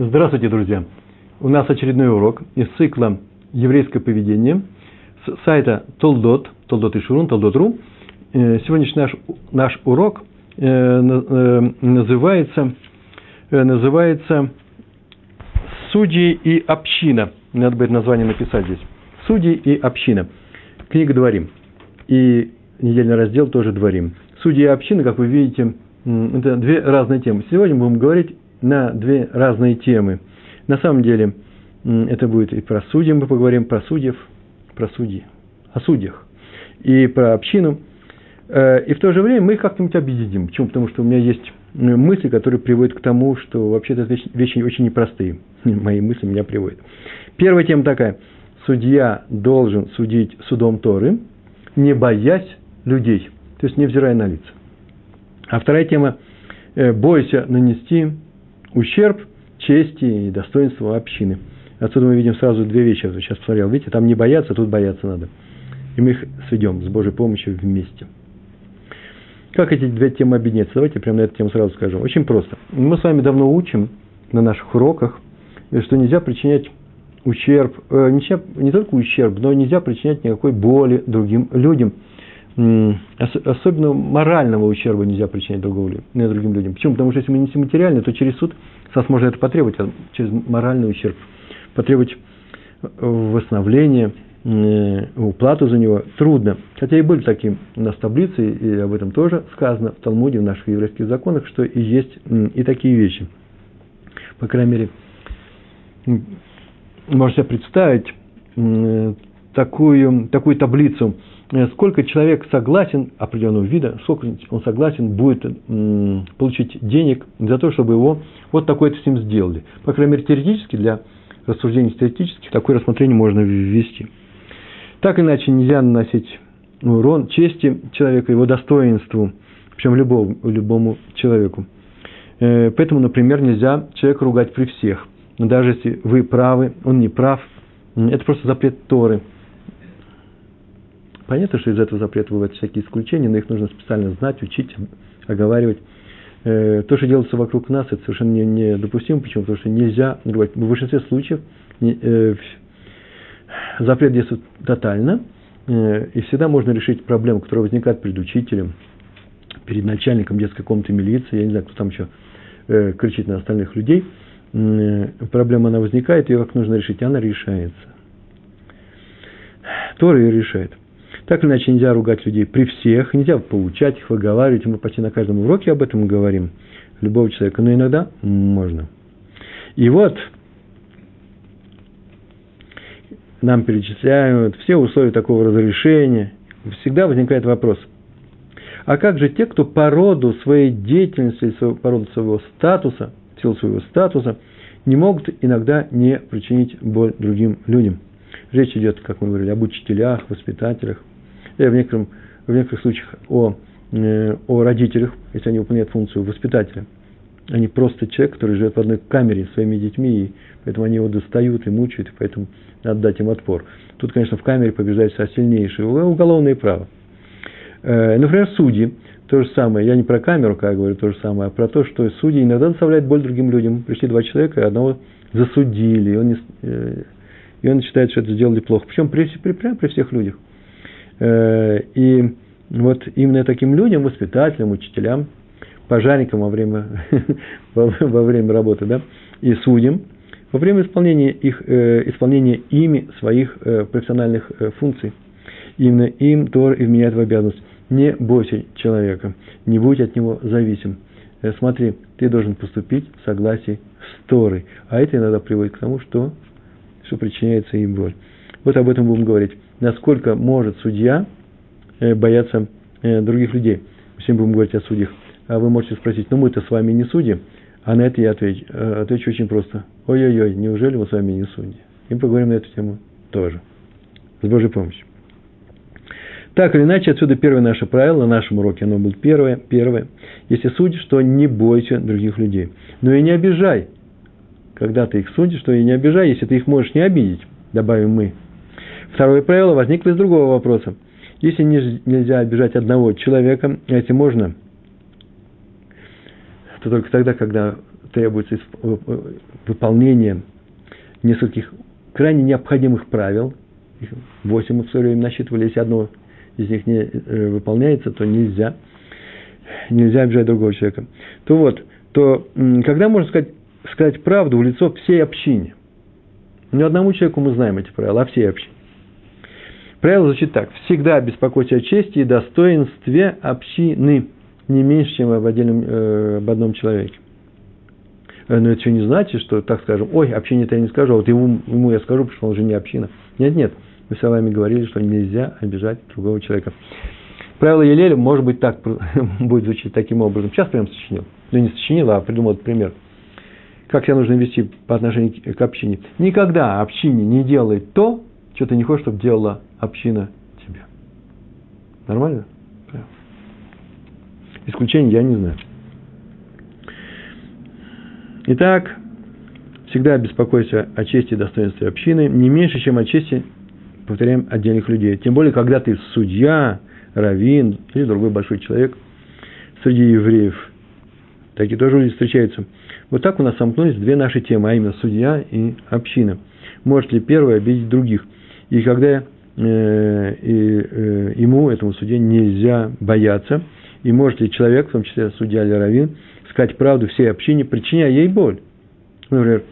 Здравствуйте, друзья! У нас очередной урок из цикла «Еврейское поведение» с сайта Толдот, Толдот и Шурун, Толдот.ру. Э, сегодняшний наш, наш урок э, э, называется, называется «Судьи и община». Надо будет название написать здесь. «Судьи и община». Книга «Дворим». И недельный раздел тоже «Дворим». Судьи и община, как вы видите, это две разные темы. Сегодня будем говорить на две разные темы. На самом деле, это будет и про судьи, мы поговорим про судьев, про судьи, о судьях, и про общину. Э, и в то же время мы их как-нибудь объединим. Почему? Потому что у меня есть мысли, которые приводят к тому, что вообще-то вещи, очень непростые. Мои мысли меня приводят. Первая тема такая. Судья должен судить судом Торы, не боясь людей, то есть невзирая на лица. А вторая тема э, – бойся нанести ущерб чести и достоинству общины. Отсюда мы видим сразу две вещи. Я сейчас посмотрел, видите, там не бояться, тут бояться надо. И мы их сведем с Божьей помощью вместе. Как эти две темы объединяются? Давайте прямо на эту тему сразу скажем. Очень просто. Мы с вами давно учим на наших уроках, что нельзя причинять ущерб, э, не, не только ущерб, но нельзя причинять никакой боли другим людям – особенно морального ущерба нельзя причинять другому, другим людям. Почему? Потому что если мы несем материальный, то через суд САС можно это потребовать, а через моральный ущерб потребовать восстановления, уплату за него трудно. Хотя и были такие у нас таблицы, и об этом тоже сказано в Талмуде, в наших еврейских законах, что и есть и такие вещи. По крайней мере, можно себе представить такую, такую таблицу – Э, сколько человек согласен, определенного вида, сколько он согласен будет получить денег за то, чтобы его вот такое-то с ним сделали. По крайней мере, теоретически, для рассуждений теоретических, такое рассмотрение можно ввести. Так или иначе, нельзя наносить урон чести человека, его достоинству, причем любому, любому человеку. Э, поэтому, например, нельзя человека ругать при всех. Даже если вы правы, он не прав. Это просто запрет Торы – Понятно, что из этого запрета бывают всякие исключения, но их нужно специально знать, учить, оговаривать. Э, то, что делается вокруг нас, это совершенно недопустимо. Почему? Потому что нельзя. В большинстве случаев э, запрет действует тотально, э, и всегда можно решить проблему, которая возникает перед учителем, перед начальником детской комнаты милиции, я не знаю, кто там еще кричит на остальных людей. Проблема, она возникает, ее как нужно решить, она решается. Тора ее решает. Так или иначе, нельзя ругать людей при всех, нельзя поучать их, выговаривать. Мы почти на каждом уроке об этом говорим. Любого человека. Но иногда можно. И вот нам перечисляют все условия такого разрешения. Всегда возникает вопрос. А как же те, кто по роду своей деятельности, по роду своего статуса, в силу своего статуса, не могут иногда не причинить боль другим людям? Речь идет, как мы говорили, об учителях, воспитателях в, некотором, в некоторых случаях о, э, о родителях, если они выполняют функцию воспитателя. Они просто человек, который живет в одной камере с своими детьми, и поэтому они его достают и мучают, и поэтому надо дать им отпор. Тут, конечно, в камере побеждает вся сильнейшее уголовное право. Э, например, судьи, то же самое, я не про камеру, как говорю, то же самое, а про то, что судьи иногда доставляют боль другим людям. Пришли два человека, одного засудили, и он, не, э, и он считает, что это сделали плохо. Причем при, при, прямо при всех людях. Э, и вот именно таким людям, воспитателям, учителям, пожарникам во время, во время работы, да, и судьям, во время исполнения, их, э, исполнения ими своих э, профессиональных функций. Именно им Тор и вменяет в обязанность. Не бойся человека, не будь от него зависим. Смотри, ты должен поступить в согласии с Торой. А это иногда приводит к тому, что, что причиняется им боль. Вот об этом будем говорить насколько может судья э, бояться э, других людей. Сегодня будем говорить о судьях. А вы можете спросить, ну мы-то с вами не судьи? А на это я отвечу, э, отвечу очень просто. Ой-ой-ой, неужели мы с вами не судьи? И поговорим на эту тему тоже. С Божьей помощью. Так или иначе, отсюда первое наше правило, на нашем уроке оно было первое. Первое. Если судишь, то не бойся других людей. Но и не обижай. Когда ты их судишь, то и не обижай, если ты их можешь не обидеть, добавим мы Второе правило возникло из другого вопроса. Если нельзя обижать одного человека, а если можно, то только тогда, когда требуется выполнение нескольких крайне необходимых правил. Восемь мы в свое время насчитывали. Если одно из них не э, выполняется, то нельзя. Нельзя обижать другого человека. То вот, то когда можно сказать, сказать правду в лицо всей общине? Не одному человеку мы знаем эти правила, а всей общине. Правило звучит так. Всегда беспокойся о чести и достоинстве общины, не меньше, чем об, отдельном, э, об одном человеке. Э, но это еще не значит, что, так скажем, ой, общине-то я не скажу, а вот ему, ему я скажу, потому что он уже не община. Нет, нет, мы с вами говорили, что нельзя обижать другого человека. Правило Елеля, может быть, так будет звучать таким образом. Сейчас прям сочинил. Ну, не сочинил, а придумал этот пример. Как себя нужно вести по отношению к общине. Никогда общине не делай то, что ты не хочешь, чтобы делала община тебе. Нормально? Исключений я не знаю. Итак, всегда беспокойся о чести и достоинстве общины, не меньше, чем о чести, повторяем, отдельных людей. Тем более, когда ты судья, раввин или другой большой человек среди евреев. Такие тоже люди встречаются. Вот так у нас сомкнулись две наши темы, а именно судья и община. Может ли первый обидеть других? И когда э, и, э, ему, этому судье, нельзя бояться, и может ли человек, в том числе судья или раввин, сказать правду всей общине, причиняя ей боль. Например,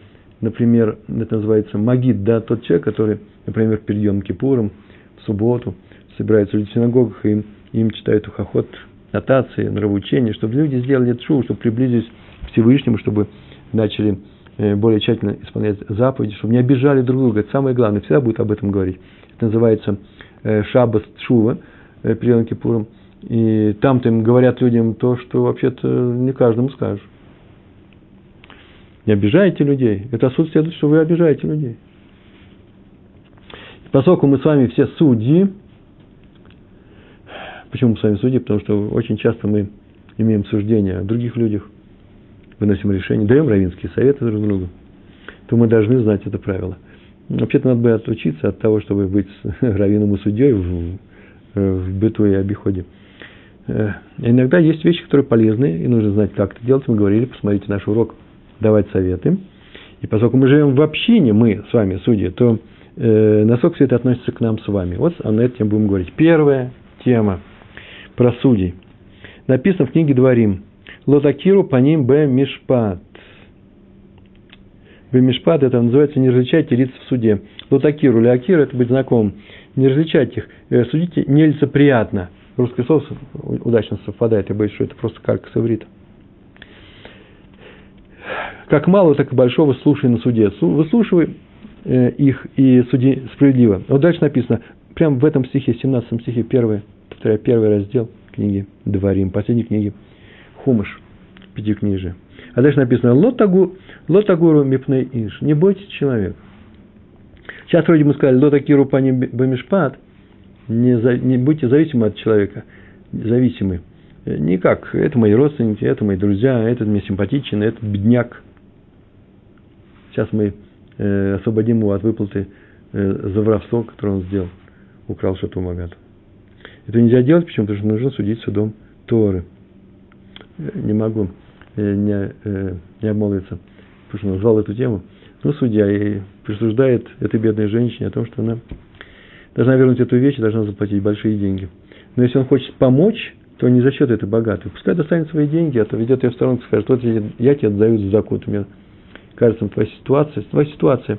например, это называется магид, да, тот человек, который, например, перед Йом Кипуром, в субботу, собирается люди в синагогах, и им, им читают ухоход, нотации, нравоучения, чтобы люди сделали это шоу, чтобы приблизились к Всевышнему, чтобы начали э, более тщательно исполнять заповеди, чтобы не обижали друг друга. Это самое главное, всегда будет об этом говорить. Это называется э, шабас шува, э, перед Кипуром. И там-то им говорят людям то, что вообще-то не каждому скажешь. Не обижайте людей. Это отсутствие, что вы обижаете людей. И поскольку мы с вами все судьи, почему мы с вами судьи? Потому что очень часто мы имеем суждения о других людях, выносим решения, даем равинские советы друг другу, то мы должны знать это правило. Вообще-то надо бы отучиться от того, чтобы быть раввином и судьей в, в быту и обиходе. Э, иногда есть вещи, которые полезны, и нужно знать, как это делать. Мы говорили, посмотрите наш урок, давать советы. И поскольку мы живем в общине, мы с вами, судьи, то э, насколько все это относится к нам с вами. Вот а на эту тему будем говорить. Первая тема про судей. Написано в книге Дворим. Лотакиру по ним б мишпат. Б мишпат это называется не различайте лиц в суде. Лотакиру, леакиру это быть знакомым. Не различайте их. Э, судите нелицеприятно русское слово удачно совпадает, я боюсь, что это просто как с. Как малого, так и большого слушай на суде. Выслушивай э, их и суди справедливо. Вот дальше написано, прямо в этом стихе, 17 стихе, первый, повторяю, первый раздел книги Дворим, последней книги Хумыш, пятикнижие. А дальше написано, лотагу, лотагуру мипней иш, не бойтесь человека. Сейчас вроде мы сказали, лотакиру пани бамишпат, не, за, не будьте зависимы от человека, зависимы. Никак, это мои родственники, это мои друзья, этот мне симпатичен, этот бедняк. Сейчас мы э, освободим его от выплаты э, за воровство, которое он сделал, украл что-то у богатого. Это нельзя делать, почему? Потому что нужно судить судом Торы. Не могу э, не, э, не обмолвиться, потому что назвал эту тему. Ну, судья и присуждает этой бедной женщине о том, что она должна вернуть эту вещь и должна заплатить большие деньги. Но если он хочет помочь, то не за счет этой богатой. Пускай достанет свои деньги, а то ведет ее в сторонку и скажет, вот я тебе отдаю за закут. Мне кажется, твоя ситуация, твоя ситуация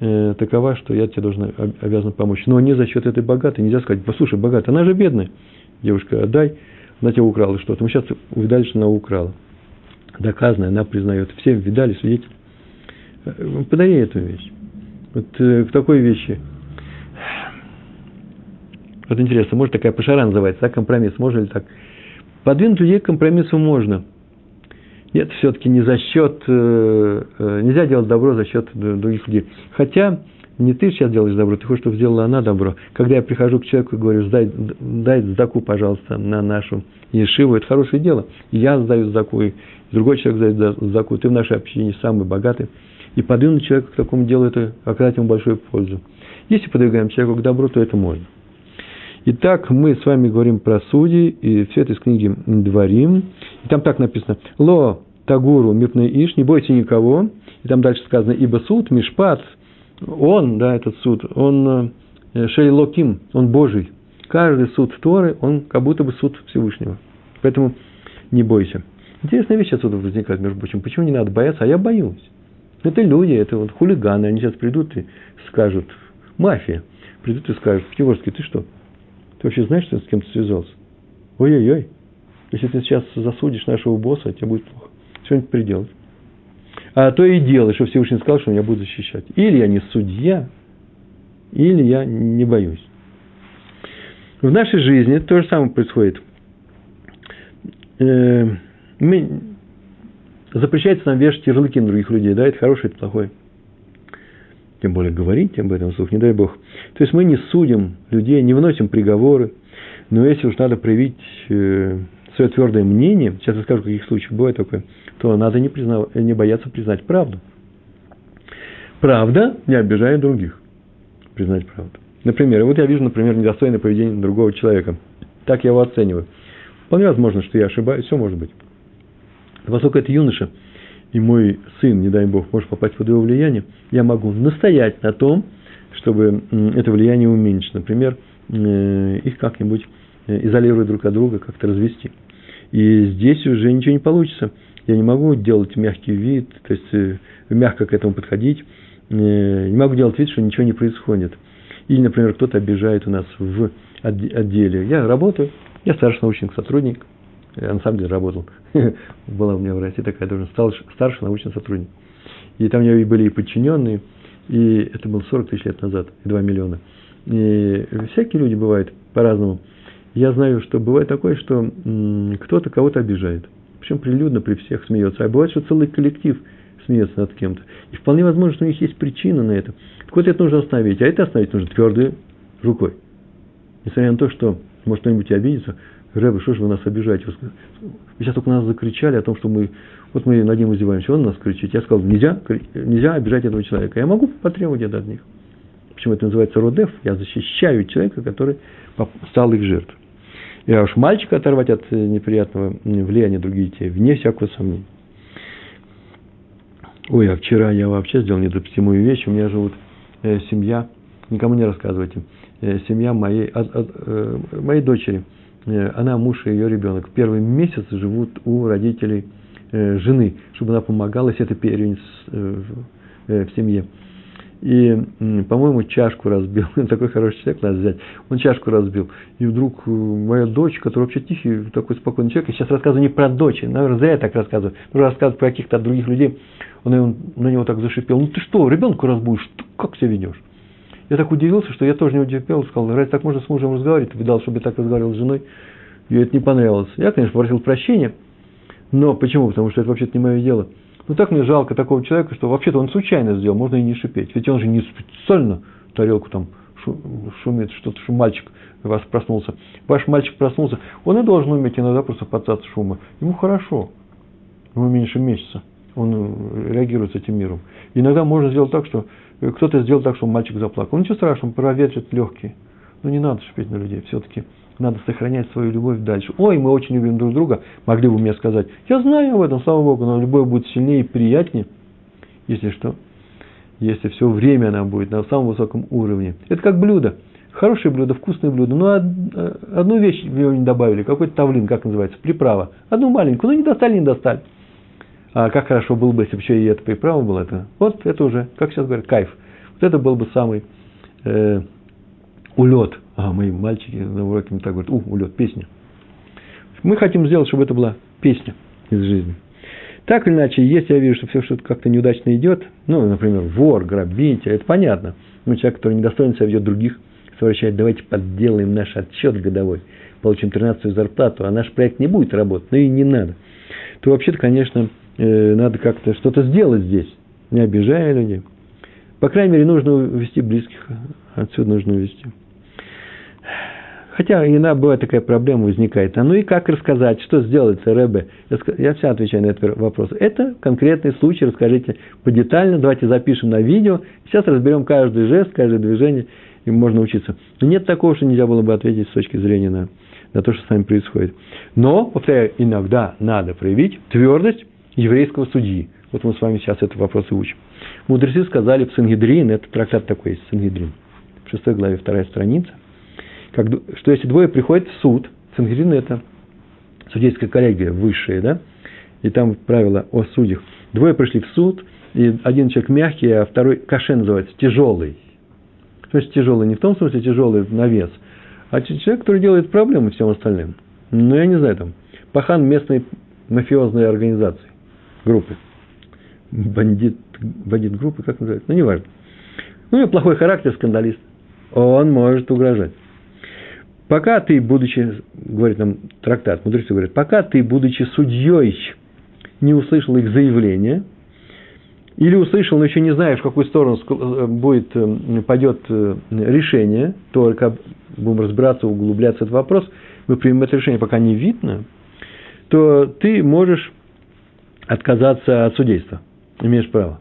э, такова, что я тебе должен, обязан помочь. Но не за счет этой богатой. Нельзя сказать, послушай, богатая, она же бедная. Девушка, отдай, она тебе украла что-то. Мы сейчас увидали, что она украла. Доказано, она признает. Все видали, свидетели. Э, подари эту вещь. Вот э, к такой вещи – вот интересно, может такая пошара называется, да, компромисс, можно ли так? Подвинуть людей к компромиссу можно. Нет, все-таки не за счет, э, э, нельзя делать добро за счет других людей. Хотя не ты сейчас делаешь добро, ты хочешь, чтобы сделала она добро. Когда я прихожу к человеку и говорю, сдай, дай сдаку, пожалуйста, на нашу Ешиву, это хорошее дело. Я сдаю сдаку, и другой человек сдает сдаку, ты в нашей общине самый богатый. И подвинуть человека к такому делу, это оказать ему большую пользу. Если подвигаем человеку к добру, то это можно. Итак, мы с вами говорим про судей, и все это из книги Дворим. И там так написано. Ло Тагуру Мипный Иш, не бойся никого. И там дальше сказано, ибо суд, Мишпат, он, да, этот суд, он э, Шейлоким, он Божий. Каждый суд Торы, он как будто бы суд Всевышнего. Поэтому не бойся. Интересная вещь отсюда возникает, между прочим. Почему не надо бояться? А я боюсь. Это люди, это вот хулиганы. Они сейчас придут и скажут, мафия, придут и скажут, Пятигорский, ты что? Ты вообще знаешь, что ты с кем-то связался? Ой-ой-ой. Если ты сейчас засудишь нашего босса, тебе будет плохо. Что-нибудь приделать. А то и делай, что Всевышний сказал, что меня будут защищать. Или я не судья, или я не боюсь. В нашей жизни то же самое происходит. Э, мы, запрещается нам вешать ярлыки на других людей, да, это хорошее, это плохое. Тем более говорить об этом вслух, не дай Бог. То есть мы не судим людей, не выносим приговоры, но если уж надо проявить э, свое твердое мнение, сейчас я скажу, каких случаях бывает такое, то надо не, признав, не бояться признать правду. Правда не обижает других. Признать правду. Например, вот я вижу, например, недостойное поведение другого человека. Так я его оцениваю. Вполне возможно, что я ошибаюсь, все может быть. Но поскольку это юноша, и мой сын, не дай бог, может попасть под его влияние, я могу настоять на том, чтобы это влияние уменьшить. Например, э, их как-нибудь э, изолировать друг от друга, как-то развести. И здесь уже ничего не получится. Я не могу делать мягкий вид, то есть э, мягко к этому подходить. Не могу делать вид, что ничего не происходит. Или, например, кто-то обижает у нас в отделе. Я работаю, я старший научный сотрудник, я на самом деле работал. Была у меня в России такая должность, старший научный сотрудник. И там у меня были и подчиненные, и это было 40 тысяч лет назад, и 2 миллиона. И всякие люди бывают по-разному. Я знаю, что бывает такое, что кто-то кого-то обижает. Причем прилюдно при всех смеется. А бывает, что целый коллектив смеется над кем-то. И вполне возможно, что у них есть причина на это. Так вот, это нужно остановить. А это остановить нужно твердой рукой. Несмотря на то, что может кто-нибудь обидится. Рэбе, что же вы нас обижаете? Вы сейчас только нас закричали о том, что мы, вот мы над ним издеваемся, он нас кричит. Я сказал, нельзя, нельзя обижать этого человека. Я могу потребовать это от них. Почему это называется родев? Я защищаю человека, который стал их жертвой. И а уж мальчика оторвать от неприятного влияния других детей, вне всякого сомнения. Ой, а вчера я вообще сделал недопустимую вещь. У меня живут э, семья, никому не рассказывайте, э, семья моей, от, от, э, моей дочери. Э, она, муж и ее ребенок. Первый месяц живут у родителей э, жены, чтобы она помогала, если это первенец э, э, в семье. И, по-моему, чашку разбил. Такой хороший человек надо взять. Он чашку разбил. И вдруг э, моя дочь, которая вообще тихий, такой спокойный человек, я сейчас рассказываю не про дочь, наверное, зря я так рассказываю, но рассказываю про каких-то других людей. Он, на него так зашипел. Ну ты что, ребенку разбудишь? Как себя ведешь? Я так удивился, что я тоже не удивился, сказал, разве так можно с мужем разговаривать? Видал, чтобы я так разговаривал с женой. Ей это не понравилось. Я, конечно, попросил прощения. Но почему? Потому что это вообще-то не мое дело. Ну, так мне жалко такого человека, что вообще-то он случайно сделал, можно и не шипеть. Ведь он же не специально тарелку там шумит, что-то, что мальчик вас проснулся. Ваш мальчик проснулся, он и должен уметь иногда просто поддаться шума. Ему хорошо, ему меньше месяца, он э, реагирует с этим миром. иногда можно сделать так, что э, кто-то сделал так, что мальчик заплакал. Ну, ничего страшного, проветрит легкие. Но не надо шипеть на людей, все-таки надо сохранять свою любовь дальше. Ой, мы очень любим друг друга, могли бы мне сказать. Я знаю об этом, слава Богу, но любовь будет сильнее и приятнее, если что, если все время она будет на самом высоком уровне. Это как блюдо. Хорошее блюдо, вкусное блюдо. Но э, одну вещь в него не добавили, какой-то тавлин, как называется, приправа. Одну маленькую, ну не достали, не достали. А как хорошо было бы, если бы еще и эта приправа была. Это, вот это уже, как сейчас говорят, кайф. Вот это был бы самый э, улет а мои мальчики на уроке мне так говорят, у, улет, песня. Мы хотим сделать, чтобы это была песня из жизни. Так или иначе, если я вижу, что все что-то как-то неудачно идет, ну, например, вор, грабитель, это понятно. Ну, человек, который недостойно себя ведет других, совращает, давайте подделаем наш отчет годовой, получим 13-ю зарплату, а наш проект не будет работать, ну и не надо. То вообще-то, конечно, э, надо как-то что-то сделать здесь, не обижая людей. По крайней мере, нужно увести близких, отсюда нужно увести. Хотя иногда бывает такая проблема возникает. А ну и как рассказать, что сделать, Рэбе? Я все отвечаю на этот вопрос. Это конкретный случай, расскажите подетально, давайте запишем на видео. Сейчас разберем каждый жест, каждое движение, и можно учиться. Но нет такого, что нельзя было бы ответить с точки зрения на, на то, что с нами происходит. Но, повторяю, иногда надо проявить твердость еврейского судьи. Вот мы с вами сейчас этот вопрос и учим. Мудрецы сказали в Сангидрин, это трактат такой есть, Сангидрин, в шестой главе, вторая страница, как, что если двое приходят в суд, Сангидрин – это судейская коллегия высшая, да, и там правила о судьях. Двое пришли в суд, и один человек мягкий, а второй каше называется, тяжелый. То есть тяжелый не в том смысле тяжелый на вес, а человек, который делает проблемы всем остальным. Ну, я не знаю, там, пахан местной мафиозной организации, группы. Бандит, бандит группы, как называется, ну, неважно. Ну, него плохой характер, скандалист. Он может угрожать. Пока ты, будучи, говорит нам трактат, мудрецы говорят, пока ты, будучи судьей, не услышал их заявление, или услышал, но еще не знаешь, в какую сторону э, будет, э, пойдет э, решение, только будем разбираться, углубляться этот вопрос, мы примем это решение, пока не видно, то ты можешь отказаться от судейства. Имеешь право.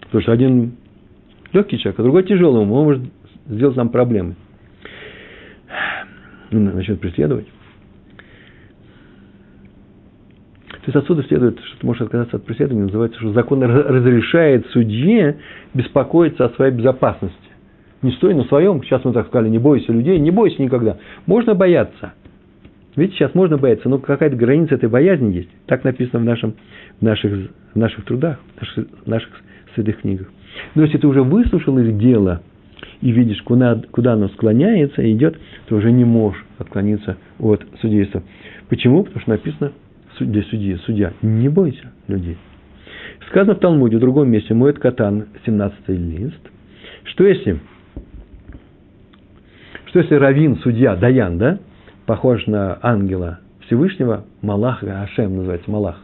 Потому что один легкий человек, а другой тяжелый, он может сделать нам проблемы. Ну, начнет преследовать. То есть отсюда следует, что ты можешь отказаться от преследования, называется, что закон разрешает судье беспокоиться о своей безопасности. Не стой на своем, сейчас мы так сказали, не бойся людей, не бойся никогда. Можно бояться. Видите, сейчас можно бояться, но какая-то граница этой боязни есть. Так написано в, нашем, в, наших, в наших трудах, в наших, в наших святых книгах. Но если ты уже выслушал их дело – и видишь, куда, куда оно склоняется и идет, то уже не можешь отклониться от судейства. Почему? Потому что написано для судьи, судья, не бойся людей. Сказано в Талмуде, в другом месте, моет катан, 17 лист, что если, что если равин, судья, даян, да, похож на ангела Всевышнего, Малах, Ашем называется, Малах,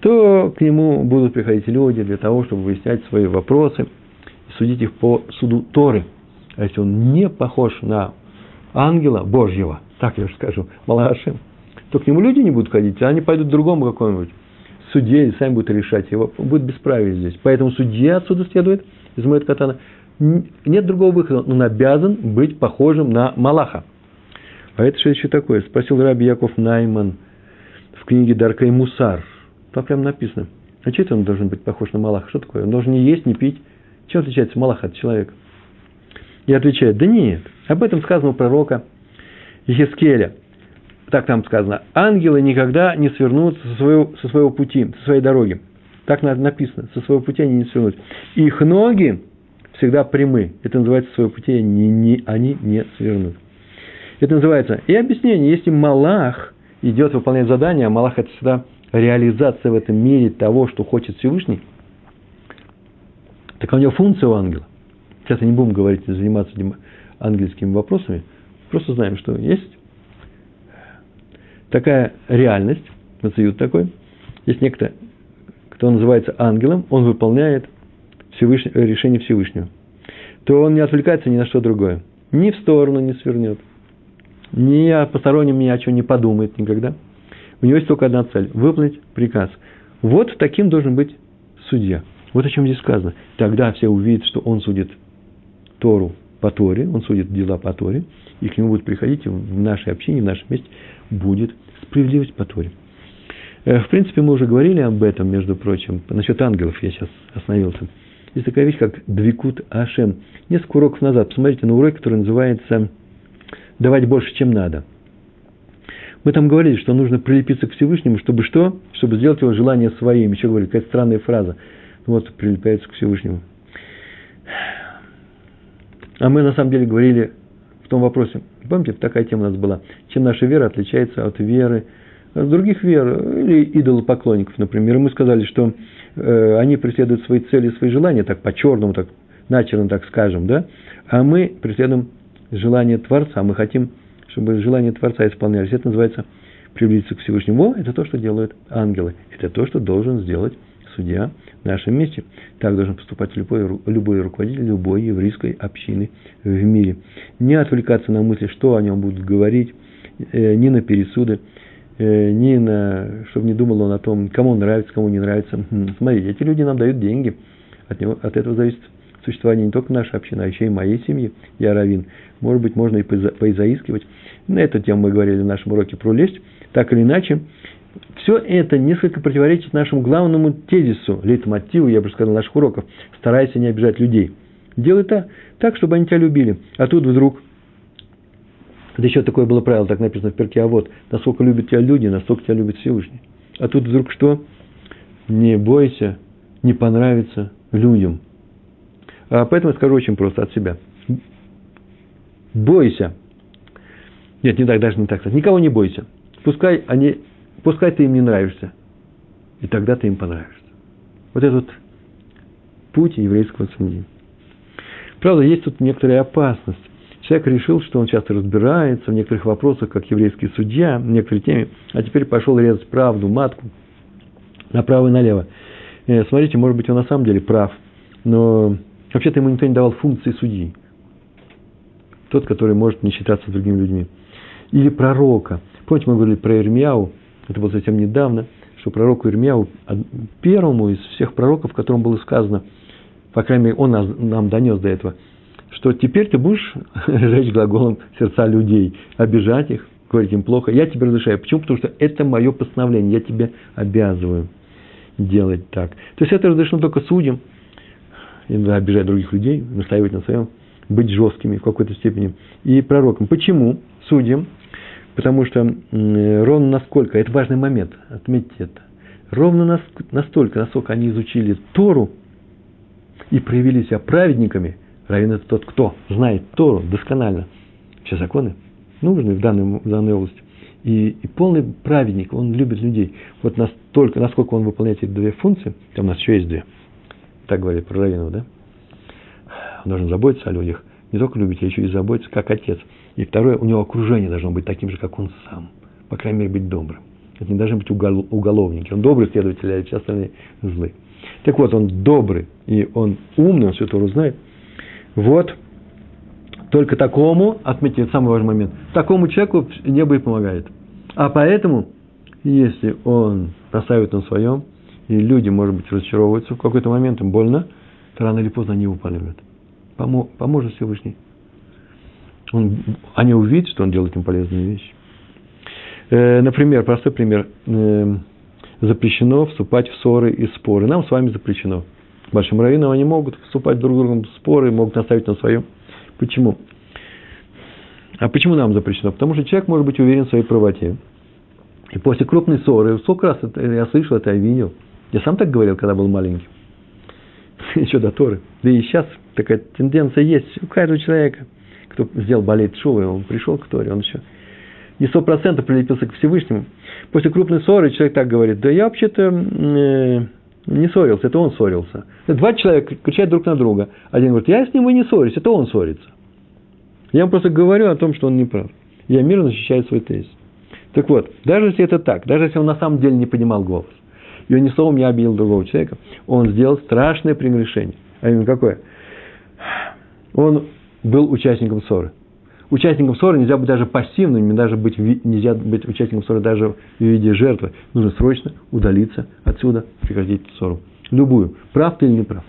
то к нему будут приходить люди для того, чтобы выяснять свои вопросы – судить их по суду Торы. А если он не похож на ангела Божьего, так я же скажу, Малашим, то к нему люди не будут ходить, а они пойдут к другому какому-нибудь судье и сами будут решать его. Будет бесправие здесь. Поэтому судья отсюда следует, из моего катана, нет другого выхода, он обязан быть похожим на Малаха. А это что еще такое? Спросил Раби Яков Найман в книге Дарка и Мусар. Там прям написано. А что это он должен быть похож на Малаха? Что такое? Он должен не есть, не пить, чем отличается Малах от человека? И отвечает, да нет, об этом сказано у пророка Ехескеля. Так там сказано, ангелы никогда не свернут со своего, со своего пути, со своей дороги. Так написано, со своего пути они не свернут. Их ноги всегда прямы. Это называется, со своего пути они не, они не свернут. Это называется, и объяснение, если Малах идет выполнять задание, а Малах это всегда реализация в этом мире того, что хочет Всевышний – так у него функция у ангела. Сейчас не будем говорить, заниматься ангельскими вопросами. Просто знаем, что есть такая реальность, мациют такой. Есть некто, кто называется ангелом, он выполняет Всевышний, решение Всевышнего. То он не отвлекается ни на что другое. Ни в сторону не свернет. Ни о постороннем ни о чем не подумает никогда. У него есть только одна цель – выполнить приказ. Вот таким должен быть судья – вот о чем здесь сказано. Тогда все увидят, что он судит Тору по Торе, он судит дела по Торе, и к нему будут приходить, в нашей общине, в нашем месте будет справедливость по Торе. Э, в принципе, мы уже говорили об этом, между прочим. Насчет ангелов я сейчас остановился. Есть такая вещь, как Двикут Ашем. Несколько уроков назад, посмотрите на урок, который называется «Давать больше, чем надо». Мы там говорили, что нужно прилепиться к Всевышнему, чтобы что? Чтобы сделать его желание своим. Еще говорили, какая странная фраза – вот прилепляется к Всевышнему. А мы на самом деле говорили в том вопросе, помните, такая тема у нас была, чем наша вера отличается от веры других вер или идолопоклонников, например. И мы сказали, что э, они преследуют свои цели, свои желания, так по-черному, так начерно, так скажем, да, а мы преследуем желание Творца, мы хотим, чтобы желание Творца исполнялись. Это называется приблизиться к Всевышнему. это то, что делают ангелы. Это то, что должен сделать судья в нашем месте. Так должен поступать любой, любой руководитель любой еврейской общины в мире. Не отвлекаться на мысли, что о нем будут говорить, э, ни на пересуды, э, ни на, чтобы не думал он о том, кому он нравится, кому не нравится. Хм, смотрите, эти люди нам дают деньги. От, него, от этого зависит существование не только нашей общины, а еще и моей семьи, я равин. Может быть, можно и поизаискивать. На эту тему мы говорили в нашем уроке про лесть. Так или иначе, все это несколько противоречит нашему главному тезису, лейтмотиву, я бы сказал, наших уроков. Старайся не обижать людей. Делай так, так, чтобы они тебя любили. А тут вдруг, да еще такое было правило, так написано в перке, а вот, насколько любят тебя люди, настолько тебя любит Всевышний. А тут вдруг что? Не бойся, не понравится людям. А поэтому я скажу очень просто от себя. Бойся. Нет, не так, даже не так. Никого не бойся. Пускай они, пускай ты им не нравишься. И тогда ты им понравишься. Вот этот путь еврейского судьи. Правда, есть тут некоторая опасность. Человек решил, что он часто разбирается в некоторых вопросах, как еврейский судья, в некоторой теме, а теперь пошел резать правду, матку, направо и налево. Э, смотрите, может быть, он на самом деле прав, но вообще-то ему никто не давал функции судьи. Тот, который может не считаться с другими людьми. Или пророка. Помните, мы говорили про Ирмияу, это было совсем недавно, что пророку Ирмияу, первому из всех пророков, которому было сказано – по крайней мере, он нам донес до этого, что теперь ты будешь жечь глаголом сердца людей, обижать их, говорить им плохо. Я тебе разрешаю. Почему? Потому что это мое постановление, я тебе обязываю делать так. То есть это разрешено только судьям, иногда обижать других людей, настаивать на своем, быть жесткими в какой-то степени. И пророкам. Почему судьям? Потому что ровно насколько, это важный момент, отметьте это, ровно настолько, насколько они изучили Тору – и проявили себя праведниками, равен это тот, кто знает Тору досконально, все законы нужны в данной, в данной области. И, и полный праведник, он любит людей. Вот настолько, насколько он выполняет эти две функции, там у нас еще есть две, так говорит про Равинова, да? Он должен заботиться о людях, не только любить, а еще и заботиться, как отец. И второе, у него окружение должно быть таким же, как он сам. По крайней мере, быть добрым. Это не должны быть уголовники. Он добрый следователь, а все остальные злые. Так вот, он добрый, и он умный, он все это знает. Вот, только такому, отметьте, это самый важный момент, такому человеку небо и помогает. А поэтому, если он поставит на своем, и люди, может быть, разочаровываются в какой-то момент, им больно, то рано или поздно они его. Помо, поможет Всевышний. Он, они увидят, что он делает им полезные вещи. Э, например, простой пример. Э, запрещено вступать в ссоры и споры. Нам с вами запрещено. Большим раввинам они могут вступать друг с другом в споры, могут наставить на своем. Почему? А почему нам запрещено? Потому что человек может быть уверен в своей правоте. И после крупной ссоры, сколько раз это, я слышал это, я видел. Я сам так говорил, когда был маленький. Еще до Торы. Да и сейчас такая тенденция есть у каждого человека, кто сделал болеть шоу, он пришел к Торе, он еще не сто процентов прилепился к Всевышнему. После крупной ссоры человек так говорит, да я вообще-то э, не ссорился, это он ссорился. Два человека кричат друг на друга. Один говорит, я с ним и не ссорюсь, это он ссорится. Я вам просто говорю о том, что он не прав. Я мирно защищаю свой тезис. Так вот, даже если это так, даже если он на самом деле не понимал голос, и он ни словом не обидел другого человека, он сделал страшное прегрешение. А именно какое? Он был участником ссоры участником ссоры нельзя быть даже пассивным, даже быть, нельзя быть участником ссоры даже в виде жертвы. Нужно срочно удалиться отсюда, прекратить ссору. Любую. Прав ты или не прав.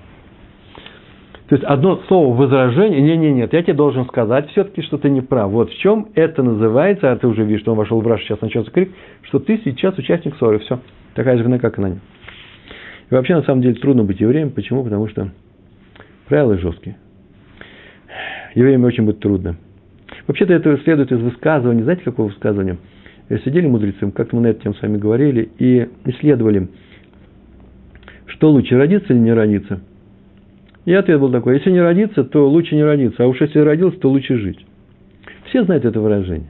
То есть одно слово возражение, не, не, нет, я тебе должен сказать все-таки, что ты не прав. Вот в чем это называется, а ты уже видишь, что он вошел в раж, сейчас начался крик, что ты сейчас участник ссоры, все. Такая же вина, как и на нем. И вообще, на самом деле, трудно быть евреем. Почему? Потому что правила жесткие. Евреям очень будет трудно. Вообще-то это следует из высказывания. Знаете, какого высказывания? Э, сидели мудрецы, как мы на эту тему с вами говорили, и исследовали, что лучше, родиться или не родиться. И ответ был такой, если не родиться, то лучше не родиться, а уж если родился, то лучше жить. Все знают это выражение.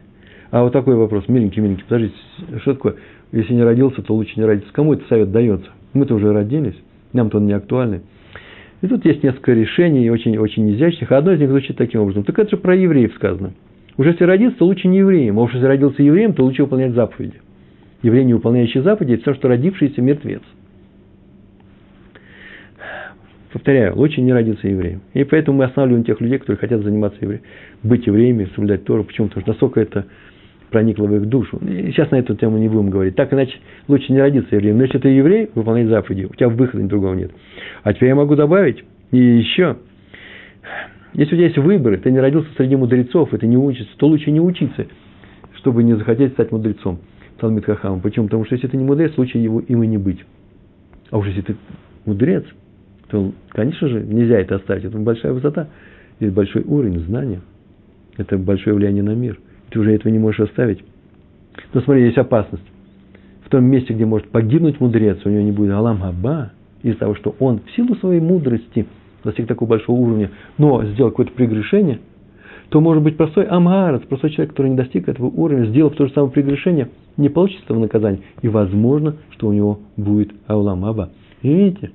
А вот такой вопрос, миленький-миленький, подождите, что такое, если не родился, то лучше не родиться? Кому этот совет дается? Мы-то уже родились, нам-то он не актуальный. И тут есть несколько решений, очень, очень изящных. Одно из них звучит таким образом. Так это же про евреев сказано. Уже если родиться, то лучше не евреем. А уж если родился евреем, то лучше выполнять заповеди. Еврей, не выполняющий заповеди, все, что родившийся мертвец. Повторяю, лучше не родиться евреем. И поэтому мы останавливаем тех людей, которые хотят заниматься евреем, быть евреями, соблюдать Тору. Почему? Потому что настолько это проникло в их душу. Сейчас на эту тему не будем говорить. Так иначе лучше не родиться евреем. Но если ты еврей, выполняй заповеди. У тебя выхода другого нет. А теперь я могу добавить и еще. Если у тебя есть выборы, ты не родился среди мудрецов, и ты не учишься, то лучше не учиться, чтобы не захотеть стать мудрецом. Талмит Хахам. Почему? Потому что если ты не мудрец, лучше его им и не быть. А уж если ты мудрец, то, конечно же, нельзя это оставить. Это большая высота, есть большой уровень знания. Это большое влияние на мир. Ты уже этого не можешь оставить. Но смотри, есть опасность. В том месте, где может погибнуть мудрец, у него не будет Алам Хаба, из-за того, что он в силу своей мудрости достиг такого большого уровня, но сделал какое-то прегрешение, то может быть простой амгарец, простой человек, который не достиг этого уровня, сделав то же самое прегрешение, не получит этого наказания. И возможно, что у него будет Аулам Аба. И видите,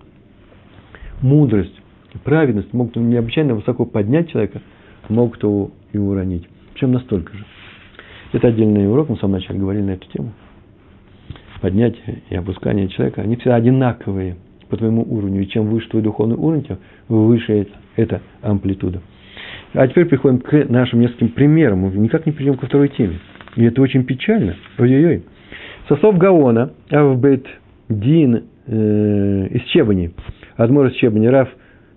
мудрость, праведность могут необычайно высоко поднять человека, могут его и уронить. Причем настолько же. Это отдельный урок, мы в самом начале говорили на эту тему. Поднятие и опускание человека, они все одинаковые по твоему уровню. И чем выше твой духовный уровень, тем выше это, эта амплитуда. А теперь приходим к нашим нескольким примерам. Мы никак не перейдем ко второй теме. И это очень печально. Ой-ой-ой. Сосов Гаона, Авбет Дин э, из Чебани, Адмор из Чебани, Раф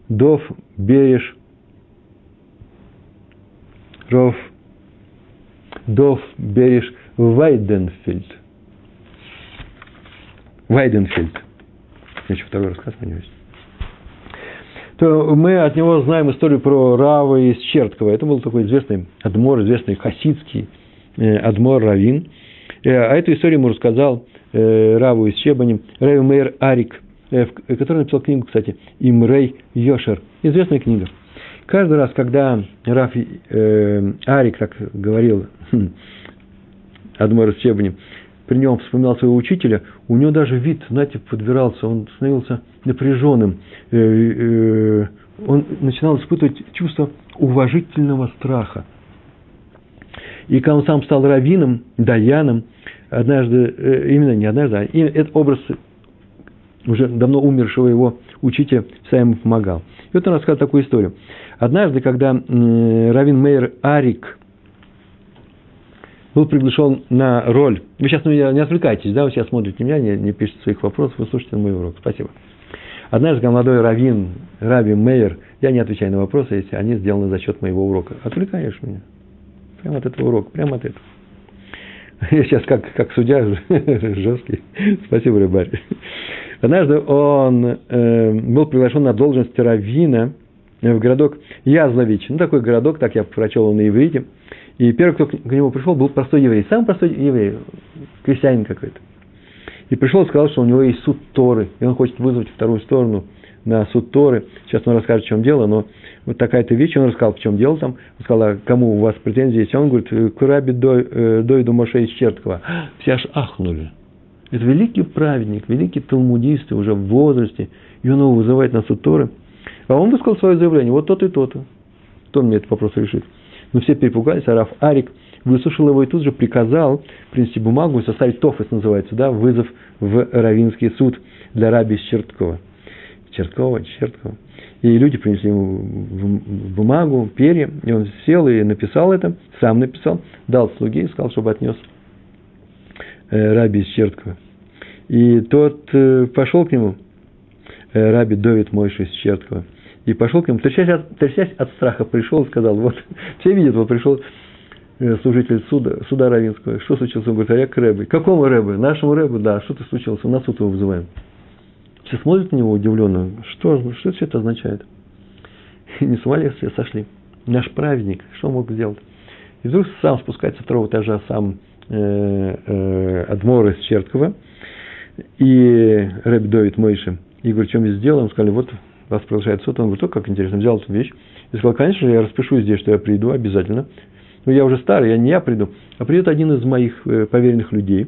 Дов Береш Ров Дов Береш Вайденфельд. Вайденфельд. Еще второй рассказ у него есть. То мы от него знаем историю про Рава из Черткова. Это был такой известный адмор, известный хасидский э, адмор Равин. Э, а эту историю ему рассказал э, Раву из Чебани, Рэви Мейер Арик, который написал книгу, кстати, Имрей Йошер. Известная книга. Каждый раз, когда Раф э, Арик так говорил, хм, Адмор из при нем вспоминал своего учителя, у него даже вид, знаете, подбирался, он становился напряженным. Э, э, он начинал испытывать чувство уважительного страха. И когда он сам стал раввином, даяном, однажды, э, именно не однажды, а этот образ уже давно умершего его учителя всегда ему помогал. И вот он рассказал такую историю. Однажды, когда Равин Мейер Арик был приглашен на роль. Вы сейчас ну, не отвлекайтесь, да, вы сейчас смотрите меня, не, не пишите своих вопросов, вы слушаете мой урок. Спасибо. Однажды, молодой раввин, Раби Мейер, я не отвечаю на вопросы, если они сделаны за счет моего урока. Отвлекаешь меня. Прямо от этого урока, прямо от этого. Я сейчас как, как судья жесткий. Спасибо, рыбарь. Однажды он э, был приглашен на должность раввина в городок Язлович. Ну, такой городок, так я прочел его на иврите. И первый, кто к нему пришел, был простой еврей. Самый простой еврей, крестьянин какой-то. И пришел и сказал, что у него есть суд Торы, и он хочет вызвать вторую сторону на суд Торы. Сейчас он расскажет, в чем дело, но вот такая-то вещь, он рассказал, в чем дело там. Он сказал, а кому у вас претензии есть? Он говорит, к Раби э, Дойду Моше из Черткова. Все аж ахнули. Это великий праведник, великий талмудист, уже в возрасте, и он его вызывает на суд Торы. А он высказал свое заявление, вот тот и тот. Кто мне этот вопрос решит? Но все перепугались, а Раф Арик выслушал его и тут же приказал принести бумагу и составить тофес, называется, да, вызов в Равинский суд для раби Черткова. Черткова, Черткова. И люди принесли ему бумагу, перья, и он сел и написал это, сам написал, дал слуге и сказал, чтобы отнес раби из Черткова. И тот э, пошел к нему, э, раби Довид Мойша из Черткова, и пошел к нему, трясясь от, трясясь от страха, пришел и сказал, вот, все видят, вот пришел э, служитель суда, суда Равинского, что случилось? Он говорит, а я к Рэбе. Какому Рэбе? Нашему Рэбе, да, что-то случилось, на суд его вызываем. Все смотрят на него удивленно, что, что все это означает? Не с все сошли? Наш праведник, что он мог сделать? И вдруг сам спускается со второго этажа, сам э, э, Адмор из Черткова, и Рэб Довид Мойши, и говорит, что мы сделаем? Сказали, вот вас приглашает суд, он говорит, о, как интересно, взял эту вещь. И сказал, конечно же, я распишу здесь, что я приду обязательно. Но я уже старый, я не я приду, а придет один из моих э, поверенных людей.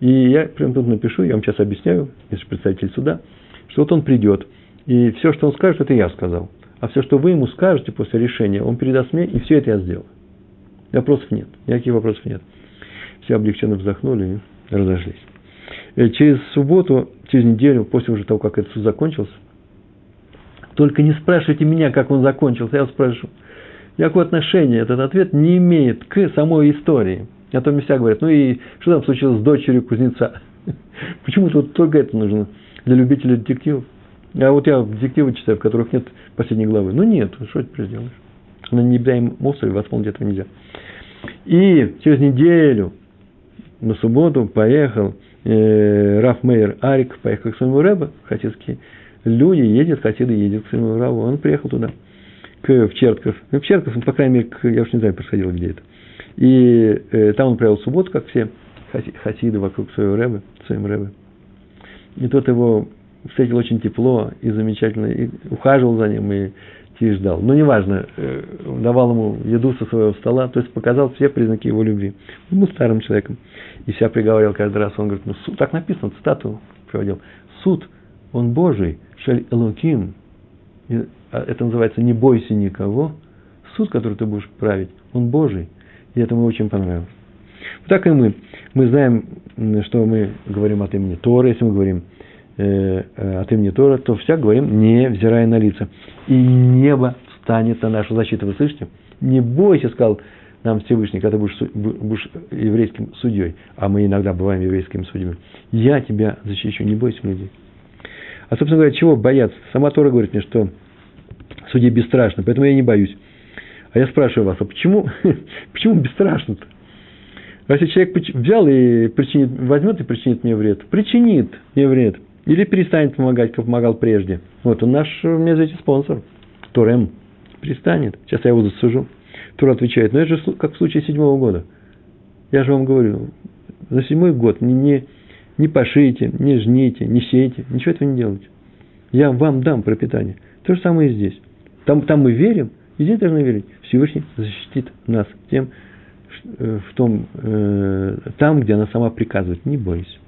И я прям тут напишу, я вам сейчас объясняю, если представитель суда, что вот он придет, и все, что он скажет, это я сказал. А все, что вы ему скажете после решения, он передаст мне, и все это я сделаю. Вопросов нет, никаких вопросов нет. Все облегченно вздохнули и разошлись. И э, через субботу, через неделю, после уже того, как этот суд закончился, только не спрашивайте меня, как он закончился, я спрошу. Никакого отношения этот ответ не имеет к самой истории. А то мне все говорят, ну и что там случилось с дочерью кузнеца? Почему тут только это нужно для любителей детективов? А вот я детективы читаю, в которых нет последней главы. Ну нет, что теперь сделаешь? На необитаемом острове восполнить этого нельзя. И через неделю на субботу поехал э, Раф Мейер Арик, поехал к своему Рэбе, хасидские люди, едет, хасиды едет к своему Раву, он приехал туда, к, в Чертков. Ну, в Чертков, ну, по крайней мере, к, я уж не знаю, происходило где это. И э, там он провел субботу, как все хасиды вокруг своего Рэбе, своим Рэбе. И тот его встретил очень тепло и замечательно, и ухаживал за ним, и и ждал. Но неважно, э, давал ему еду со своего стола, то есть показал все признаки его любви. Он был старым человеком. И себя приговаривал каждый раз. Он говорит, ну, суд, так написано, цитату приводил. Суд, он Божий, шаль элоким. А это называется «не бойся никого». Суд, который ты будешь править, он Божий. И это мне очень понравилось. Вот так и мы. Мы знаем, что мы говорим от имени Тора, если мы говорим Э, э, от имени Тора, то всяк говорим, не взирая на лица. И небо встанет на нашу защиту. Вы слышите? Не бойся, сказал нам Всевышний, когда будешь, будешь еврейским судьей, а мы иногда бываем еврейскими судьями. Я тебя защищу, не бойся людей. А, собственно говоря, чего бояться? Сама Тора говорит мне, что судьи бесстрашны, поэтому я не боюсь. А я спрашиваю вас, а почему, почему бесстрашно-то? А если человек взял и причинит, возьмет и причинит мне вред, причинит мне вред – или перестанет помогать, как помогал прежде. Вот он наш, мне за эти спонсор. Турем перестанет. Сейчас я его засужу. Тур отвечает, но это же как в случае седьмого года. Я же вам говорю, за седьмой год не, не, не пошите, не жните, не сейте, ничего этого не делайте. Я вам дам пропитание. То же самое и здесь. Там, там мы верим, и здесь должны верить. Всевышний защитит нас тем, э, в том, э, там, где она сама приказывает. Не бойся.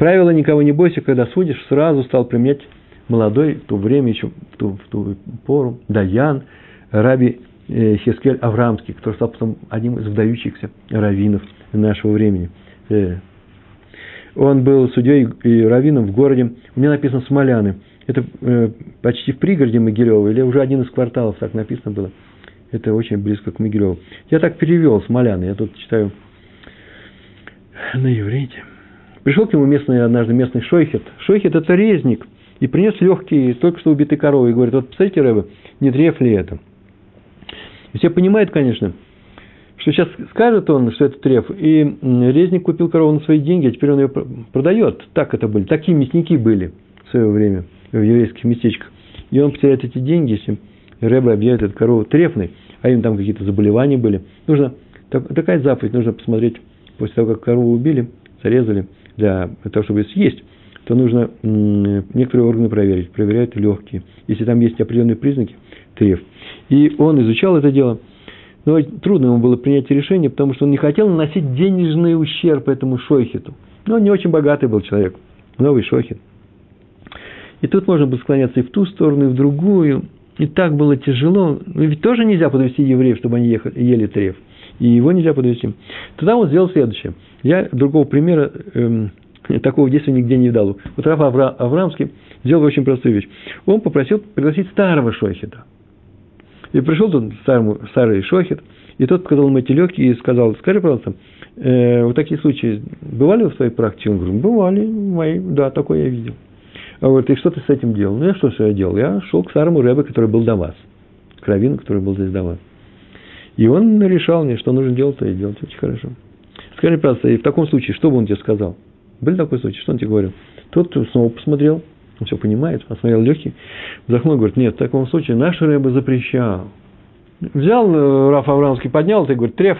Правило «никого не бойся, когда судишь» сразу стал применять молодой, в то время еще, в ту, в ту пору, Даян, Раби э, Хескель Аврамский, который стал потом одним из выдающихся раввинов нашего времени. Э, он был судьей и раввином в городе, у меня написано Смоляны. Это э, почти в пригороде Могилева, или уже один из кварталов, так написано было. Это очень близко к Могилеву. Я так перевел Смоляны, я тут читаю на еврейте. Пришел к нему местный, однажды местный шойхет. Шойхет – это резник. И принес легкие, только что убитые коровы. И говорит, вот, представляете, Рэбе, не древ ли это? И все понимают, конечно, что сейчас скажет он, что это треф, и резник купил корову на свои деньги, а теперь он ее продает. Так это были, такие мясники были в свое время в еврейских местечках. И он потеряет эти деньги, если Рэбе объявит эту корову трефной, а им там какие-то заболевания были. Нужно, такая заповедь, нужно посмотреть, после того, как корову убили, зарезали – для того, чтобы съесть, то нужно некоторые органы проверить. Проверяют легкие. Если там есть определенные признаки, треф. И он изучал это дело. Но трудно ему было принять решение, потому что он не хотел наносить денежный ущерб этому шойхету. Но он не очень богатый был человек. Новый шойхет. И тут можно было склоняться и в ту сторону, и в другую. И так было тяжело. Но ведь тоже нельзя подвести евреев, чтобы они ехали, ели треф и его нельзя подвести. Тогда он сделал следующее. Я другого примера эм, такого действия нигде не видал. Вот Раф Авра, Аврамский сделал очень простую вещь. Он попросил пригласить старого шохита. И пришел тут старому, старый шохит, и тот показал ему эти легкие и сказал, скажи, пожалуйста, э, вот такие случаи бывали в своей практике? Он говорит, бывали, мои, да, такое я видел. А вот, и что ты с этим делал? Ну, я что же я делал? Я шел к старому рэбе, который был до вас, к раввину, который был здесь до вас. И он решал мне, что нужно делать, то и делать. Очень хорошо. Скажи, пожалуйста, и в таком случае, что бы он тебе сказал? Был такой случай, что он тебе говорил? Тот снова посмотрел, он все понимает, осмотрел легкий, вздохнул и говорит, нет, в таком случае наш рыба запрещал. Взял э, Раф Аврамский, поднял, и говорит, треф.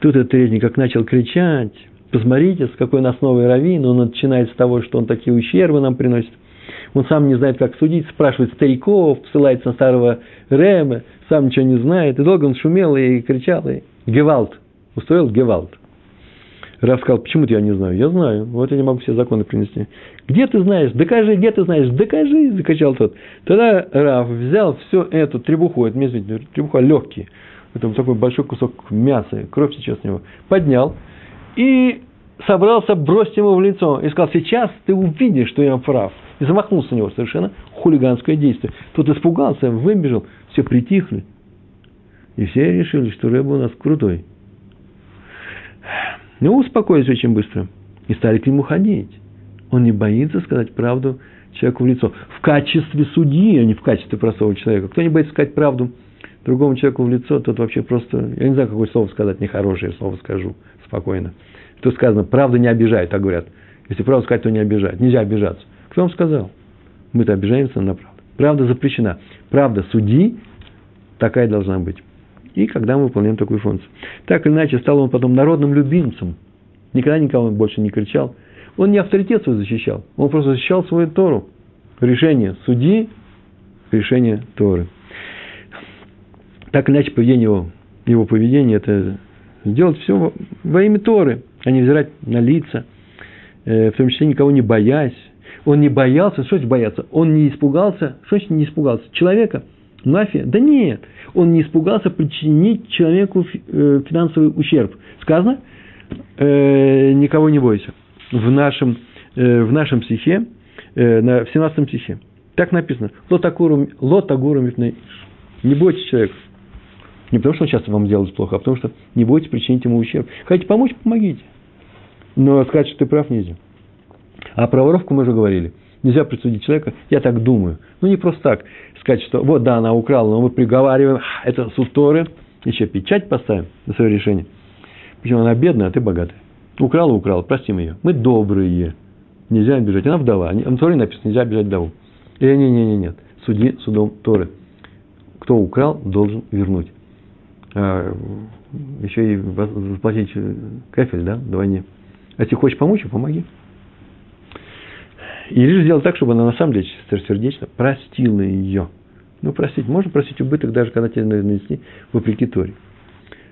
Тут этот резник как начал кричать, посмотрите, с какой у нас раввин, он начинает с того, что он такие ущербы нам приносит – он сам не знает, как судить, спрашивает стариков, ссылается на старого Рема, сам ничего не знает. И долго он шумел и кричал, и Гевалт, устроил Гевалт. Раф сказал, почему ты я не знаю? Я знаю, вот я не могу все законы принести. Где ты знаешь? Докажи, где ты знаешь? Докажи, закричал тот. Тогда Раф взял всю эту требуху, это, извините, требуха легкий, это такой большой кусок мяса, кровь сейчас с него, поднял и собрался бросить ему в лицо. И сказал, сейчас ты увидишь, что я прав и замахнулся на него совершенно хулиганское действие. Тот испугался, выбежал, все притихли. И все решили, что Рэба у нас крутой. Ну, успокоились очень быстро. И стали к нему ходить. Он не боится сказать правду человеку в лицо. В качестве судьи, а не в качестве простого человека. Кто не боится сказать правду другому человеку в лицо, тот вообще просто, я не знаю, какое слово сказать, нехорошее слово скажу спокойно. Тут сказано, правда не обижает, так говорят. Если правду сказать, то не обижает. Нельзя обижаться. Кто вам сказал? Мы-то обижаемся на правду. Правда запрещена. Правда суди, такая должна быть. И когда мы выполняем такую функцию. Так или иначе, стал он потом народным любимцем. Никогда никого больше не кричал. Он не авторитет свой защищал. Он просто защищал свою Тору. Решение суди, решение Торы. Так или иначе, поведение его, его поведение – это сделать все во имя Торы, а не взирать на лица, э, в том числе никого не боясь. Он не боялся, что значит бояться? Он не испугался, что значит не испугался? Человека? Мафия? Да нет, он не испугался причинить человеку э, финансовый ущерб. Сказано, э, никого не бойся. В нашем, в нашем стихе, в 17 стихе. Так написано. Лотагуру Не бойтесь человека. Не потому, что он часто вам делает плохо, а потому, что не бойтесь причинить ему ущерб. Хотите помочь, помогите. Но сказать, что ты прав, нельзя. А про воровку мы уже говорили. Нельзя присудить человека, я так думаю. Ну, не просто так сказать, что вот, да, она украла, но мы приговариваем, это суд еще печать поставим на свое решение. Почему она бедная, а ты богатый. Украла, украла, простим ее. Мы добрые. Нельзя обижать. Она вдова. В Торе написано, нельзя обижать вдову. Или не, не, не, нет. Суди судом Торы. Кто украл, должен вернуть. А, еще и заплатить кафель, да, вдвойне. А если хочешь помочь, помоги. И лишь сделать так, чтобы она на самом деле сердечно простила ее. Ну, простить. Можно простить убыток, даже когда тебе нанесли вопреки Торе.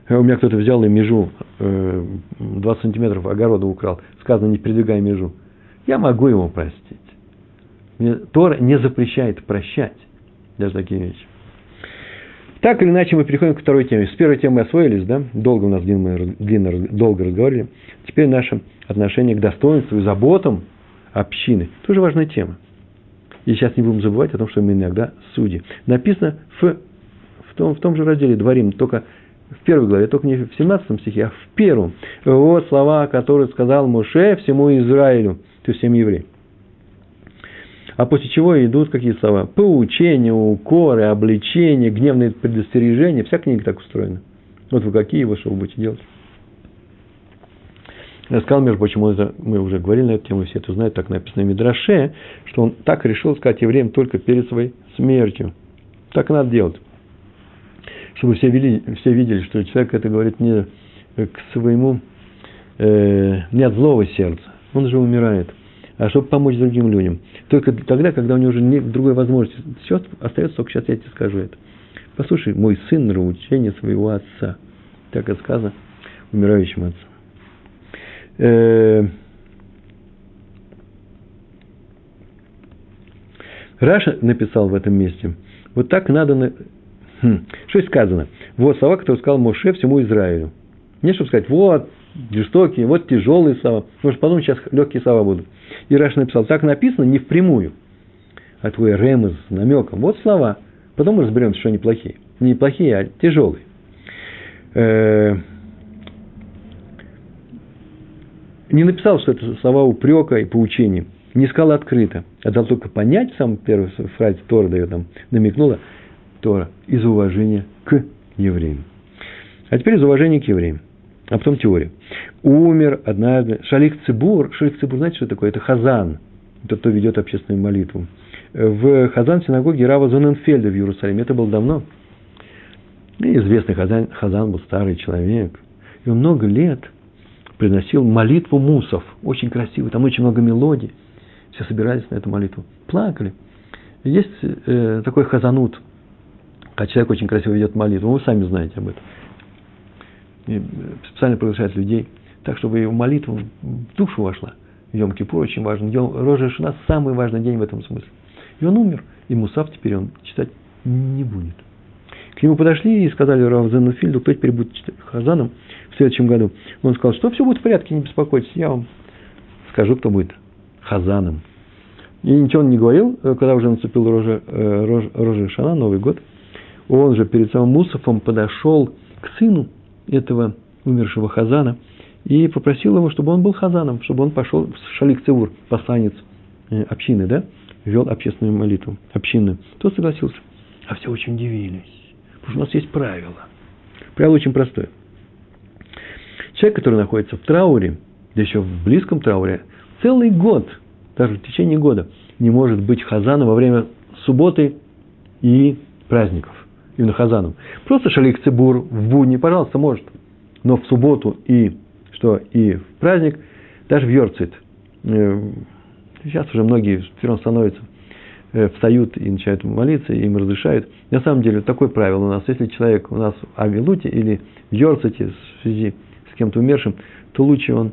А у меня кто-то взял и межу, 20 э, сантиметров огорода украл. Сказано, не передвигай межу. Я могу ему простить. Мне Тора не запрещает прощать даже такие вещи. Так или иначе, мы переходим к второй теме. С первой темы освоились, да? Долго у нас длинно, длинно долго разговаривали. Теперь наше отношение к достоинству и заботам общины. Тоже важная тема. И сейчас не будем забывать о том, что мы иногда судьи. Написано в, в, том, в том же разделе Дворим, только в первой главе, только не в 17 стихе, а в первом. Вот слова, которые сказал Моше всему Израилю, то есть всем евреям. А после чего идут какие слова? Поучение, укоры, обличение, гневные предостережения. Вся книга так устроена. Вот вы какие его, что вы будете делать? Я сказал, прочим, это, мы уже говорили на эту тему, все это знают, так написано в Мидраше, что он так решил сказать евреям только перед своей смертью. Так надо делать. Чтобы все, вели, все видели, что человек это говорит не к своему, э, не от злого сердца. Он же умирает а чтобы помочь другим людям. Только тогда, когда у него уже нет другой возможности. Все остается только сейчас я тебе скажу это. Послушай, мой сын научение своего отца. Так это сказано умирающим отцом. Э, Раша написал в этом месте. Вот так надо... На... Хм. Что сказано? Вот слова, которые сказал Моше всему Израилю. Не чтобы сказать, вот, жестокие, вот тяжелые слова. Может, подумать, сейчас легкие слова будут. И Раш написал, так написано не впрямую, а твой ремез с намеком. Вот слова. Потом мы разберемся, что они плохие. Не плохие, а тяжелые. Э, не написал, что это слова упрека и поучения. Не сказал открыто. А дал только понять, в самой первой фразе Тора дает нам, намекнула Тора, из уважения к евреям. А теперь из уважения к евреям а потом теория. Умер однажды Шалих Цибур. Шалих Цибур, знаете, что такое? Это Хазан. Это кто ведет общественную молитву. В Хазан синагоге Рава Зоненфельда в Иерусалиме. Это было давно. И известный Хазан, Хазан был старый человек. И он много лет приносил молитву мусов. Очень красивый. Там очень много мелодий. Все собирались на эту молитву. Плакали. Есть э, такой хазанут, когда человек очень красиво ведет молитву. Вы сами знаете об этом специально приглашает людей, так, чтобы его молитва в душу вошла. Йом-Кипур очень важен. Рожа Шина – самый важный день в этом смысле. И он умер, и Мусав теперь он читать не будет. К нему подошли и сказали Равзену Фильду, кто теперь будет читать Хазаном следующем году. Он сказал, что все будет в порядке, не беспокойтесь, я вам скажу, кто будет Хазаном. И ничего он не говорил, когда уже наступил Рожа, э, Рожа, Рожа Шана, Новый год. Он же перед самым Мусафом подошел к сыну этого умершего Хазана и попросил его, чтобы он был Хазаном, чтобы он пошел в Шалик Цевур, посланец э, общины, да, вел общественную молитву, общинную. Тот согласился. А все очень удивились. Потому что у нас есть правило. Правило очень простое. Человек, который находится в трауре, да еще в близком трауре, целый год, даже в течение года, не может быть хазаном во время субботы и праздников. Именно хазаном. Просто шалик цибур в будни, пожалуйста, может. Но в субботу и, что, и в праздник, даже в Йорцит. Э, сейчас уже многие все равно становятся, э, встают и начинают молиться, и им разрешают. На самом деле, такое правило у нас. Если человек у нас в Авилуте или в Йорците в связи кем-то умершим, то лучше он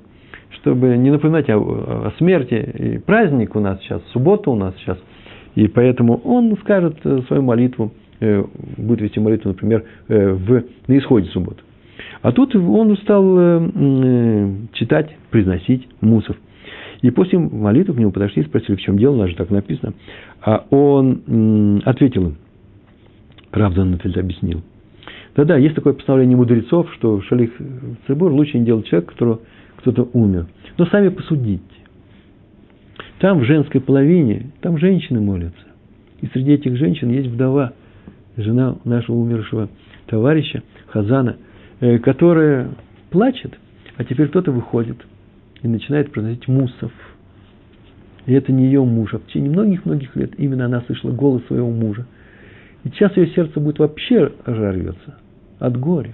чтобы не напоминать о, о смерти. И праздник у нас сейчас, суббота у нас сейчас. И поэтому он скажет э, свою молитву, э, будет вести молитву, например, э, в, на исходе субботы. А тут он стал читать, произносить мусов. И после молитвы к нему подошли и спросили, в чем дело, у нас же так написано. А он ответил им, Равдан объяснил. Да-да, есть такое постановление мудрецов, что шалих цибур лучше не делать человек, которого кто-то умер. Но сами посудите. Там в женской половине, там женщины молятся. И среди этих женщин есть вдова, жена нашего умершего товарища Хазана, э, которая плачет, а теперь кто-то выходит и начинает произносить мусов. И это не ее муж, а в течение многих-многих лет именно она слышала голос своего мужа. И сейчас ее сердце будет вообще рвется от горя.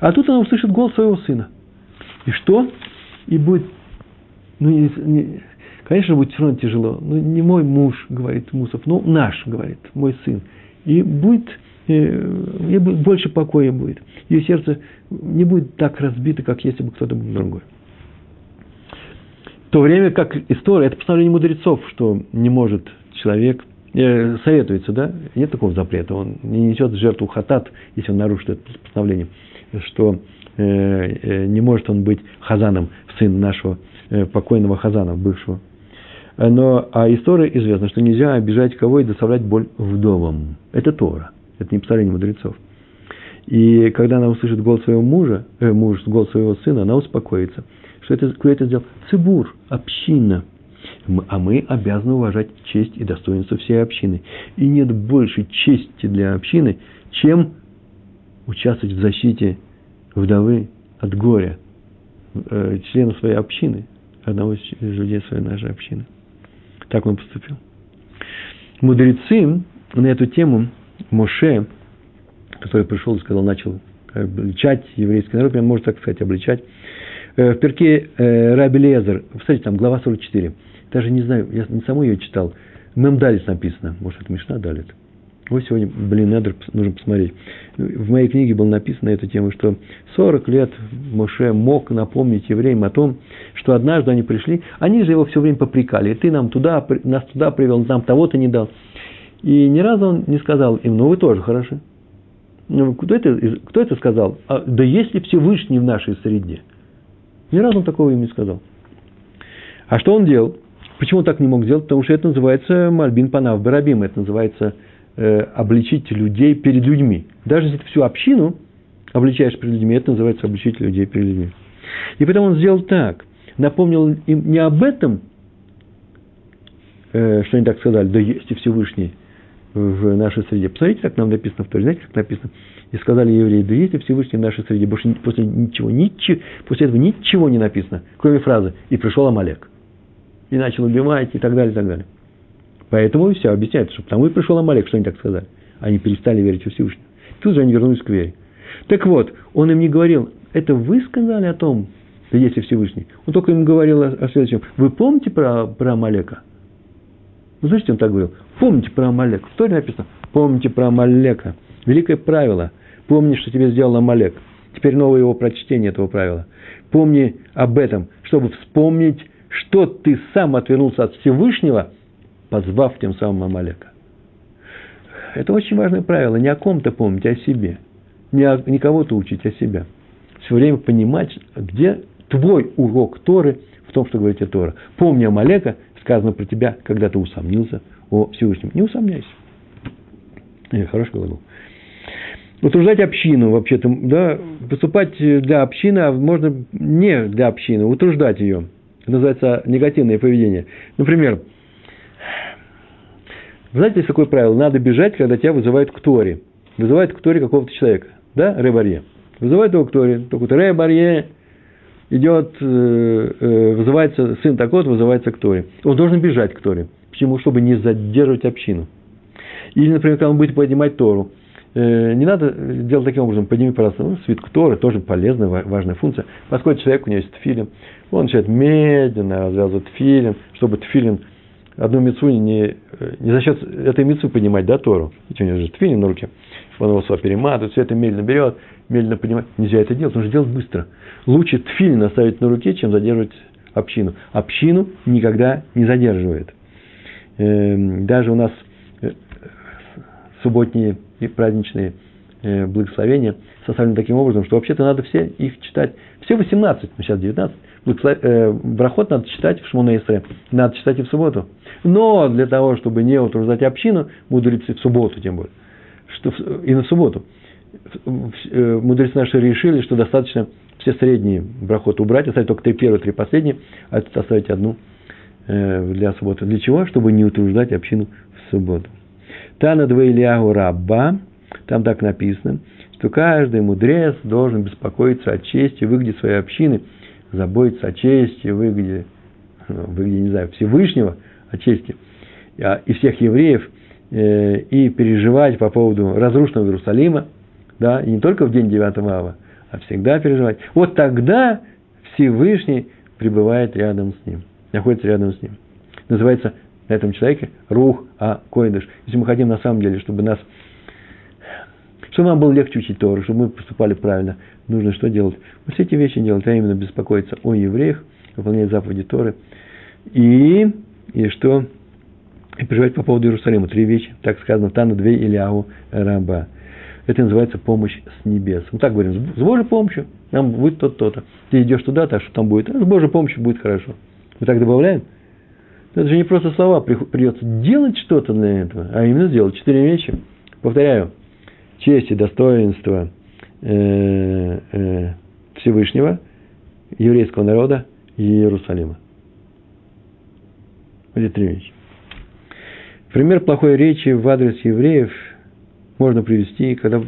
А тут она услышит голос своего сына. И что? И будет, ну, не, не, конечно, будет все равно тяжело. Но не мой муж, говорит Мусов, но наш, говорит, мой сын. И будет, э, больше покоя будет. Ее сердце не будет так разбито, как если бы кто-то был другой. В то время как история, это постановление мудрецов, что не может человек, э, советуется, да, нет такого запрета, он не несет жертву хатат, если он нарушит это постановление, что Э, э, не может он быть Хазаном, сын нашего покойного Хазана, бывшего. Но, а история известна, что нельзя обижать кого и доставлять боль вдовам. Это Тора, это не представление мудрецов. И когда она услышит голос своего мужа, э, муж, голос своего сына, она успокоится. Что это, кто это сделал? Цибур, община. А мы обязаны уважать честь и достоинство всей общины. И нет больше чести для общины, чем участвовать в защите вдовы от горя, э, члена своей общины, одного из людей своей нашей общины. Так он поступил. Мудрецы на эту тему Моше, который пришел и сказал, начал обличать еврейский народ, можно так сказать, обличать. Э, в перке э, Раби Лезер, кстати, там глава 44, даже не знаю, я не саму ее читал, Мемдалис написано, может, это Мишна Далит. Вот сегодня, блин, надо, нужно посмотреть. В моей книге было написано на эту тему, что 40 лет Моше мог напомнить евреям о том, что однажды они пришли, они же его все время попрекали, ты нам туда, нас туда привел, нам того-то не дал. И ни разу он не сказал им, ну вы тоже хороши. Ну, кто это, кто это сказал? А, да есть ли Всевышний в нашей среде? Ни разу он такого им не сказал. А что он делал? Почему он так не мог сделать? Потому что это называется Мальбин Панав Барабим, это называется э, обличить людей перед людьми. Даже если ты всю общину обличаешь перед людьми, это называется обличить людей перед людьми. И поэтому он сделал так. Напомнил им не об этом, э, что они так сказали, да есть и Всевышний в нашей среде. Посмотрите, как нам написано в Торе, знаете, как написано? И сказали евреи, да есть и Всевышний в нашей среде. Больше после ничего, ничего, после этого ничего не написано, кроме фразы «и пришел Амалек». И начал убивать, и так далее, и так далее. Поэтому все объясняется, что потому и пришел Амалек, что они так сказали. Они перестали верить в Всевышнего. Тут же они вернулись к вере. Так вот, он им не говорил, это вы сказали о том, что есть Всевышний. Он только им говорил о, о следующем. Вы помните про, про Амалека? Вы слышите, он так говорил. Помните про Амалека. В Торе написано, помните про Амалека. Великое правило. Помни, что тебе сделал Амалек. Теперь новое его прочтение этого правила. Помни об этом, чтобы вспомнить, что ты сам отвернулся от Всевышнего – позвав тем самым Амалека. Это очень важное правило. Не о ком-то помнить, а о себе. Не, о, не кого-то учить, а себя. Все время понимать, где твой урок Торы в том, что говорит Тора. Помни Амалека, сказано про тебя, когда ты усомнился о Всевышнем. Не усомняйся. Э, хороший глагол. Утруждать общину, вообще-то, да, поступать для общины, а можно не для общины, утруждать ее. Это называется негативное поведение. Например, знаете, есть такое правило, надо бежать, когда тебя вызывают к Торе. вызывает к Торе какого-то человека, да, Ребарье. Вызывает его к Торе, только Ребарье идет, э, э, вызывается, сын такой вызывается к Торе. Он должен бежать к Торе. Почему? Чтобы не задерживать общину. Или, например, когда он будет поднимать Тору, э, не надо делать таким образом, подними, пожалуйста, ну, свитку Торы, тоже полезная, важная функция. Подходит человек, у него есть тфилин, он начинает медленно развязывать тфилин, чтобы тфилин одну мецу не, не за счет этой мецу поднимать, да, Тору. Ведь у него же тфилин на руке. Он его сюда перематывает, все это медленно берет, медленно поднимает. Нельзя это делать, нужно делать быстро. Лучше тфилин оставить на руке, чем задерживать общину. Общину никогда не задерживает. Эм, даже у нас э, субботние и праздничные э, благословения составлены таким образом, что вообще-то надо все их читать. Все 18, ну сейчас 19. Э, брахот надо читать в Шмонейстре, надо читать и в субботу. Но для того, чтобы не утруждать общину, мудрецы в субботу тем более, что и на субботу, мудрецы наши решили, что достаточно все средние брахоты убрать, оставить только три первые, три последние, а оставить одну для субботы. Для чего? Чтобы не утруждать общину в субботу. Тана Двейлягу Рабба, там так написано, что каждый мудрец должен беспокоиться о чести, выгоде своей общины, заботиться о чести, выгоде, ну, выгоде, не знаю, Всевышнего, о чести а, и всех евреев, э, и переживать по поводу разрушенного Иерусалима, да, и не только в день 9 ава, а всегда переживать. Вот тогда Всевышний пребывает рядом с ним, находится рядом с ним. Называется на этом человеке рух, а койдыш. Если мы хотим на самом деле, чтобы нас, чтобы нам было легче учить Тору, чтобы мы поступали правильно, нужно что делать? Вот все эти вещи делать, а именно беспокоиться о евреях, выполнять заповеди Торы. И, и что? И переживать по поводу Иерусалима. Три вещи, так сказано, Тану две Ильяу Раба. Это называется помощь с небес. Мы так говорим, с Божьей помощью нам будет то-то, то Ты идешь туда, так что там будет. А с Божьей помощью будет хорошо. Мы так добавляем? Это же не просто слова, придется делать что-то для этого, а именно сделать четыре вещи. Повторяю, честь и достоинство э, э, Всевышнего, еврейского народа и Иерусалима. Эти три вещи. Пример плохой речи в адрес евреев можно привести, когда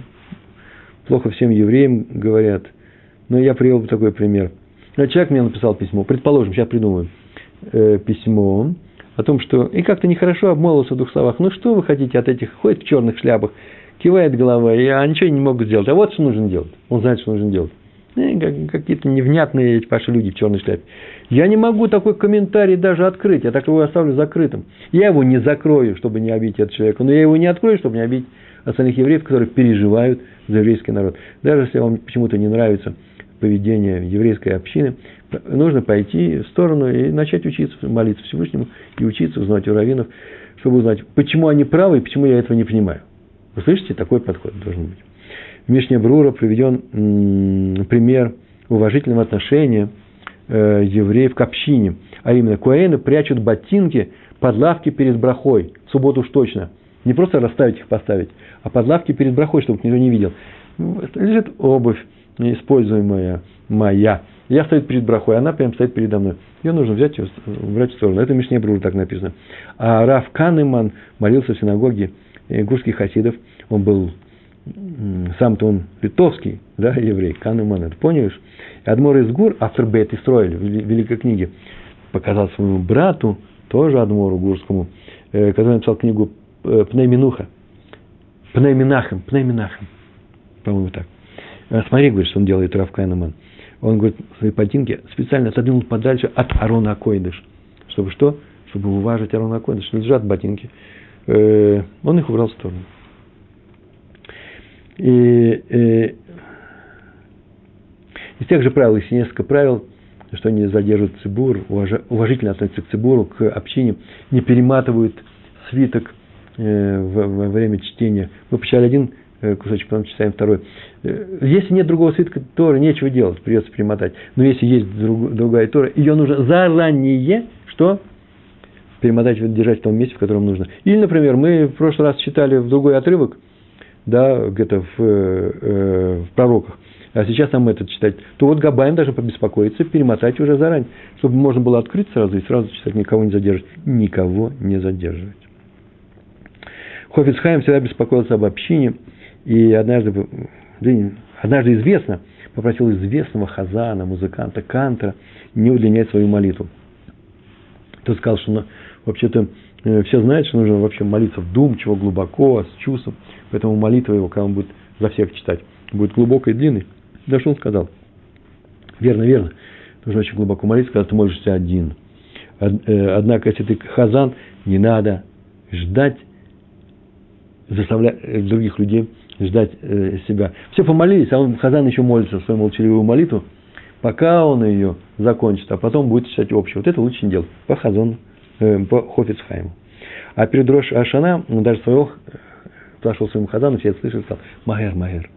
плохо всем евреям говорят. Но я привел бы такой пример. Человек мне написал письмо, предположим, сейчас придумаем э, письмо о том, что и как-то нехорошо обмолвился в двух словах. Ну что вы хотите от этих, ходит в черных шляпах, кивает головой, а ничего не могут сделать. А вот что нужно делать. Он знает, что нужно делать. Какие-то невнятные эти ваши люди в черной шляпе. Я не могу такой комментарий даже открыть, я так его оставлю закрытым. Я его не закрою, чтобы не обидеть этого человека, но я его не открою, чтобы не обидеть остальных евреев, которые переживают за еврейский народ. Даже если вам почему-то не нравится поведение еврейской общины, нужно пойти в сторону и начать учиться, молиться Всевышнему и учиться, узнать у раввинов, чтобы узнать, почему они правы и почему я этого не понимаю. Вы слышите, такой подход должен быть. В Мишне Брура приведен пример уважительного отношения э, евреев к общине. А именно, куаэны прячут ботинки под лавки перед брахой, в субботу уж точно. Не просто расставить их, поставить, а под лавки перед брахой, чтобы никто не видел. Лежит обувь, используемая моя. Я стою перед брахой, она прям стоит передо мной. Ее нужно взять и убрать в сторону. Это Мишне Брур так написано. А Раф Канеман молился в синагоге гурских хасидов. Он был, сам-то он литовский, да, еврей, Канеман, это помнишь? Адмор из Гур, автор Бет Исроэль, великой книги, показал своему брату, тоже Адмору Гурскому, э, который написал книгу э, Пнейминуха, Пнейминахем, Пнейминахем, по-моему, так. Э, смотри, говорит, что он делает Раф Кайнеман. Он, говорит, свои ботинки специально отодвинул подальше от Арона Акойдыш. Чтобы что? Чтобы уважить Арона Акойдыш. Лежат ботинки. Э, он их убрал в сторону. И, и из тех же правил, есть несколько правил, что они задерживают цибур, уважительно относятся к цибуру, к общине, не перематывают свиток э, во время чтения. Мы почитали один Э, кусочек, потом читаем второй. Э, если нет другого свитка Торы, нечего делать, придется перемотать. Но если есть друг, другая Тора, ее нужно заранее, что? Перемотать, держать в том месте, в котором нужно. Или, например, мы в прошлый раз читали в другой отрывок, да, где-то в, э, в пророках, а сейчас нам этот читать, то вот Габаем даже побеспокоиться, перемотать уже заранее, чтобы можно было открыть сразу и сразу читать, никого не задерживать. Никого не задерживать. Хофицхайм всегда беспокоился об общине – И однажды, однажды известно, попросил известного хазана, музыканта, кантора не удлинять свою молитву. Тот сказал, что ну, вообще-то э, все знают, что нужно вообще молиться вдумчиво, глубоко, с чувством. Поэтому молитва его, когда он будет за всех читать, будет глубокой и длинной. Да что он сказал? Верно, верно. Нужно очень глубоко молиться, когда ты молишься один. Э, однако, если ты хазан, не надо ждать, заставлять э, других людей ждать э, себя. Все помолились, а он, Хазан еще молится свою молчаливую молитву, пока он ее закончит, а потом будет читать общую. Вот это лучше не делать. По Хазону, по Хофицхайму. А перед Рош Ашана даже своего подошел своему Хазану, все это слышали, сказал, Магер, Магер,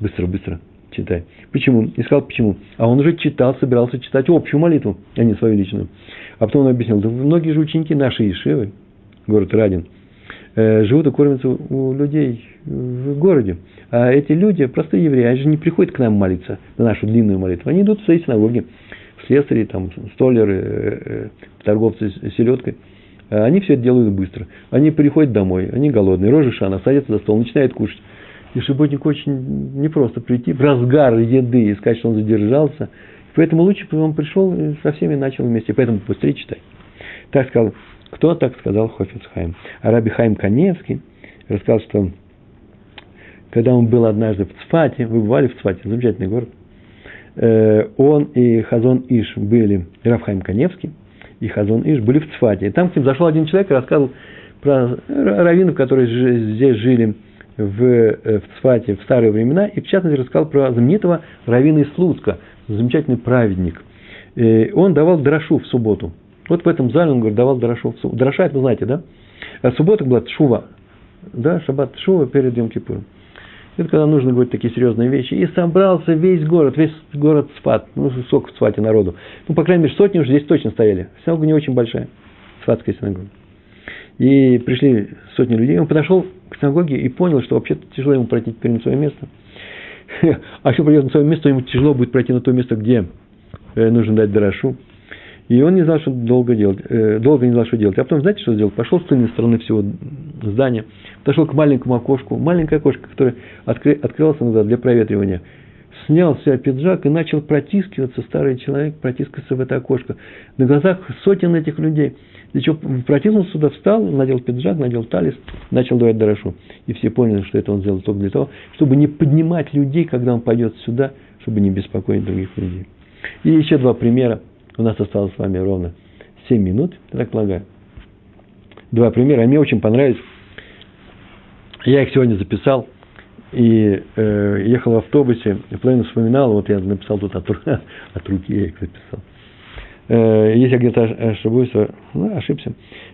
быстро, быстро читай. Почему? И сказал, почему? А он уже читал, собирался читать общую молитву, а не свою личную. А потом он объяснил, да многие же ученики наши Ишивы, город Радин, э, живут и кормятся у людей в городе. А эти люди, простые евреи, они же не приходят к нам молиться, на нашу длинную молитву. Они идут в свои синагоги, слесари, там, столеры, э, э, торговцы селедкой. А они все это делают быстро. Они приходят домой, они голодные, рожи шана, садятся за стол, начинают кушать. И субботник очень непросто прийти в разгар еды и сказать, что он задержался. Поэтому лучше бы он пришел и со всеми начал вместе. Поэтому быстрее читай. Так сказал, кто так сказал Хофицхайм? А Раби Хайм Каневский рассказал, что когда он был однажды в Цфате, вы бывали в Цфате, замечательный город, э, он и Хазон Иш были, Рафхайм Каневский и Хазон Иш были в Цфате. И там к ним зашел один человек и рассказывал про раввинов, которые здесь жили в, э, в Цфате в старые времена, и в частности рассказал про знаменитого раввина из Слуцка, замечательный праведник. И он давал дрошу в субботу. Вот в этом зале он говорит, давал дрошу в субботу. Дроша, это вы знаете, да? А суббота была шува, да, шаббат шува перед Йом Кипуром. Это когда нужно говорить такие серьезные вещи. И собрался весь город, весь город Сфат. Ну, сколько в Сфате народу. Ну, по крайней мере, сотни уже здесь точно стояли. Синагога не очень большая. Сфатская синагога. И пришли сотни людей. Он подошел к синагоге и понял, что вообще тяжело ему пройти теперь на свое место. А если придет на свое место, ему тяжело будет пройти на то место, где э, нужно дать дорошу. И он не знал, что долго делать, э, долго не знал, что делать. А потом, знаете, что сделал? Пошел с тыльной стороны всего здания, подошел к маленькому окошку, маленькое окошко, которое откры, открылось иногда для проветривания. Снял себя пиджак и начал протискиваться, старый человек протискиваться в это окошко. На глазах сотен этих людей. Для чего протиснулся сюда, встал, надел пиджак, надел талис, начал давать дорошу. И все поняли, что это он сделал только для того, чтобы не поднимать людей, когда он пойдет сюда, чтобы не беспокоить других людей. И еще два примера у нас осталось с вами ровно 7 минут, я так полагаю. Два примера. Мне очень понравились. Я их сегодня записал и э, ехал в автобусе, и половину вспоминал, вот я написал тут от, от руки, я их записал. Э, если я где-то ошибусь, ну, ошибся.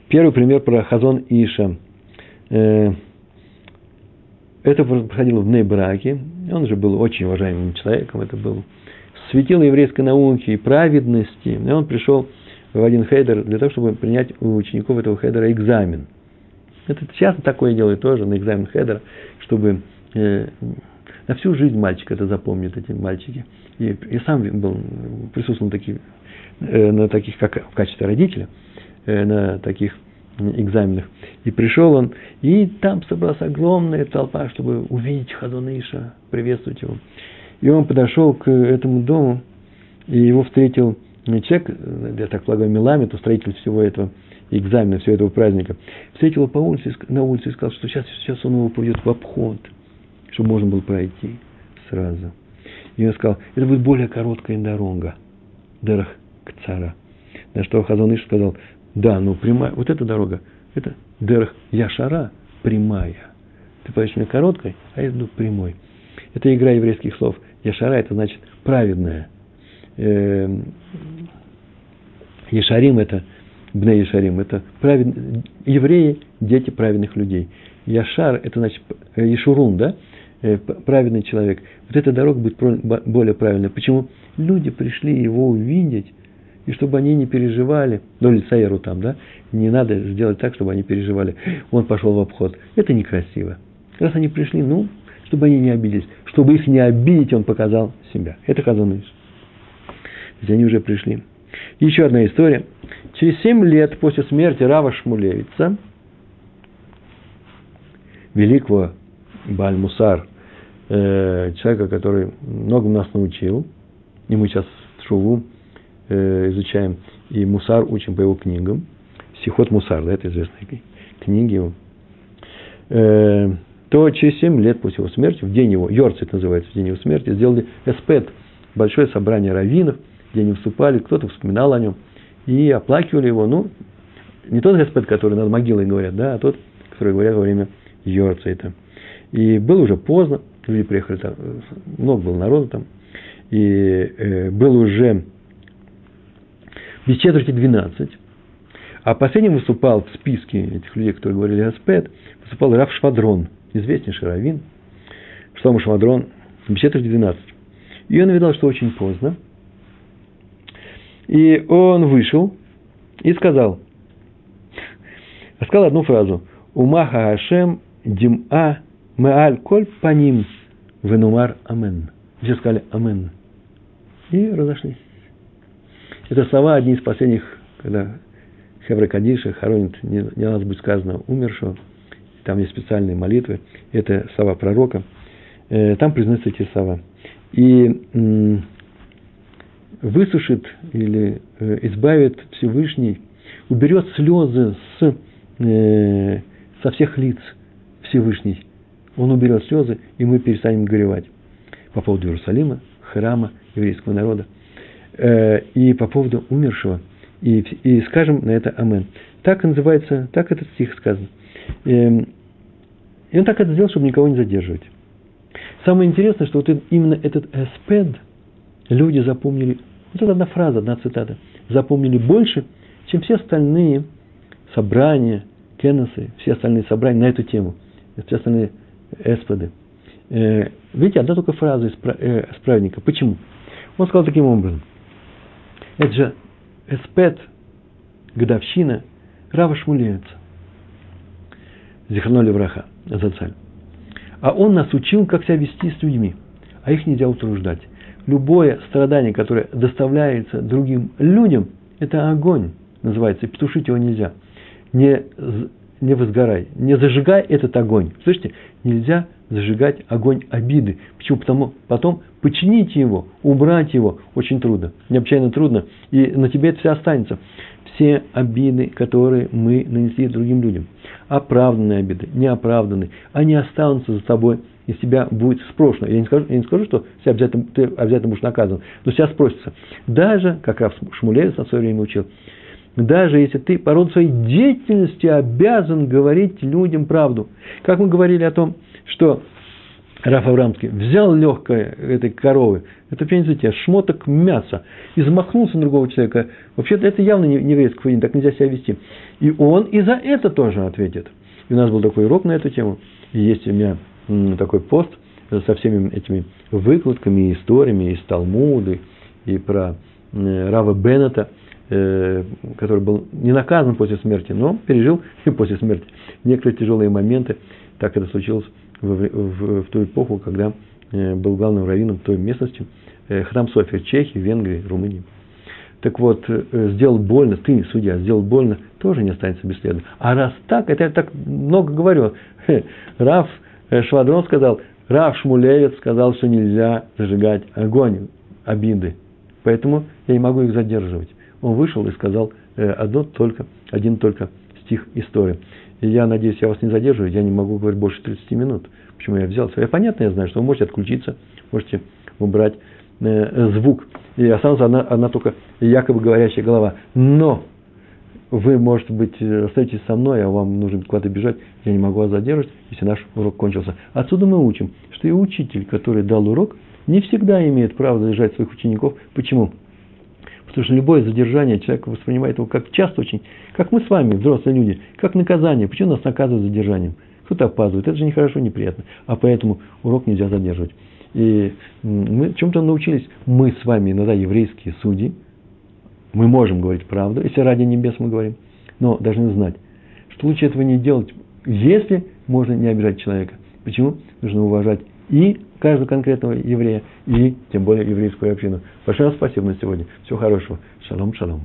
Первый пример про Хазон Иша. Э, это происходило в Нейбраке. Он же был очень уважаемым человеком. Это был светило еврейской науки и праведности, и он пришел в один хейдер для того, чтобы принять у учеников этого хейдера экзамен. Это часто такое делают тоже на экзамен хейдера, чтобы э, на всю жизнь мальчик это запомнит, эти мальчики. И я сам был, присутствовал на таких, э, на таких как в качестве родителя, э, на таких экзаменах. И пришел он, и там собралась огромная толпа, чтобы увидеть Хазуныша, приветствовать его. И он подошел к этому дому, и его встретил человек, я так полагаю, Милами, то строитель всего этого экзамена, всего этого праздника, встретил его по улице, на улице и сказал, что сейчас, сейчас он его поведет в обход, чтобы можно было пройти сразу. И он сказал, это будет более короткая дорога, дорог к цара. На что Хазаныш сказал, да, ну прямая, вот эта дорога, это дорог Яшара, прямая. Ты поешь мне короткой, а я иду прямой. Это игра еврейских слов. Яшара – это значит праведная. Эм, Ешарим – это Бне Ешарим, это правед... евреи, дети праведных людей. Яшар – это значит Ешурун, да? Э, праведный человек. Вот эта дорога будет более правильная. Почему? Люди пришли его увидеть, и чтобы они не переживали, ну, лицаеру там, да, не надо сделать так, чтобы они переживали. Он пошел в обход. Это некрасиво. Раз они пришли, ну, чтобы они не обиделись. Чтобы их не обидеть, он показал себя. Это Хазаныш. Ведь они уже пришли. Еще одна история. Через семь лет после смерти Рава Шмулевица, великого Бальмусар э, человека, который многому нас научил, и мы сейчас Шуву э, изучаем, и Мусар учим по его книгам. Сихот Мусар, да, это известные книги его. Э, то через 7 лет после его смерти, в день его, Йорцит называется, в день его смерти, сделали эспет, большое собрание раввинов, где они выступали, кто-то вспоминал о нем, и оплакивали его, ну, не тот эспет, который над могилой говорят, да, а тот, который говорят во время Йорцита. И было уже поздно, люди приехали там, много было народу там, и э, было уже без четверти 12, а последним выступал в списке этих людей, которые говорили Аспет, выступал Раф Швадрон, известнейший раввин, Шлома Швадрон, без четверти 12. И он видал, что очень поздно, и он вышел и сказал, сказал одну фразу, «Умаха Хашем дим'a меаль коль паним венумар амен». Все сказали «Амен». И разошлись. Это слова одни из последних, когда Хевра Кадиша хоронит, не, не надо быть сказано умершего, там есть специальные молитвы, это слова пророка, э, там признаются эти слова. И высушит или э, избавит Всевышний, уберет слезы с, э, со всех лиц Всевышний. Он уберет слезы, и мы перестанем горевать по поводу Иерусалима, храма, еврейского народа. Э, и по поводу умершего. И, и скажем на это Амен. Так называется, так этот стих сказан. Эм, и он так это сделал, чтобы никого не задерживать. Самое интересное, что вот именно этот эспед люди запомнили, вот это одна фраза, одна цитата, запомнили больше, чем все остальные собрания, кеннесы, все остальные собрания на эту тему, все остальные эспеды. Э, видите, одна только фраза из э, праведника. Почему? Он сказал таким образом. Это же эспет, годовщина Рава Шмулевица. Зиханоли Враха, Азацаль. А он нас учил, как себя вести с людьми. А их нельзя утруждать. Любое страдание, которое доставляется другим людям, это огонь, называется. Петушить его нельзя. Не, не возгорай, не зажигай этот огонь. Слышите, нельзя зажигать огонь обиды. Почему? Потому потом починить его, убрать его очень трудно, необычайно трудно, и на тебе это все останется. Все обиды, которые мы нанесли другим людям, оправданные обиды, неоправданные, они останутся за тобой, и с тебя будет спрошено. Я не скажу, я не скажу что ты обязательно, ты обязательно будешь наказан, но себя спросится. Даже, как Раф Шмулевец на свое время учил, даже если ты по роду своей деятельности обязан говорить людям правду. Как мы говорили о том, что Раф Аврамский взял легкое этой коровы, это, понимаете, шмоток мяса, и замахнулся на другого человека. Вообще-то это явно не еврейский так нельзя себя вести. И он и за это тоже ответит. И у нас был такой урок на эту тему, и есть у меня такой пост со всеми этими выкладками, историями из Талмуды, и про Рава Беннета, э, который был не наказан после смерти, но пережил и после смерти некоторые тяжелые моменты. Так это случилось в, в, в ту эпоху, когда э, был главным раввином той местности, э, храм София, Чехии, Венгрии, Румынии. Так вот, сделал больно, ты, судья, сделал больно, тоже не останется бесследно. А раз так, это я так много говорю, Раф Швадрон сказал, Раф Шмулевец сказал, что нельзя зажигать огонь обиды. Поэтому я не могу их задерживать. Он вышел и сказал одно только, один только стих истории. И я надеюсь, я вас не задерживаю, я не могу говорить больше 30 минут. Почему я взялся? Я понятно, я знаю, что вы можете отключиться, можете убрать э, звук. И останется одна, одна только якобы говорящая голова. Но вы, может быть, остаетесь со мной, а вам нужно куда-то бежать, я не могу вас задерживать, если наш урок кончился. Отсюда мы учим, что и учитель, который дал урок, не всегда имеет право задержать своих учеников. Почему? Потому что любое задержание человек воспринимает его как часто очень, как мы с вами, взрослые люди, как наказание. Почему нас наказывают задержанием? Кто-то опаздывает, это же нехорошо, неприятно. А поэтому урок нельзя задерживать. И мы чем-то научились, мы с вами иногда еврейские судьи, мы можем говорить правду, если ради небес мы говорим, но должны знать, что лучше этого не делать, если можно не обижать человека. Почему? Нужно уважать и каждого конкретного еврея, и тем более еврейскую общину. Большое спасибо на сегодня. Всего хорошего. Шалом, шалом.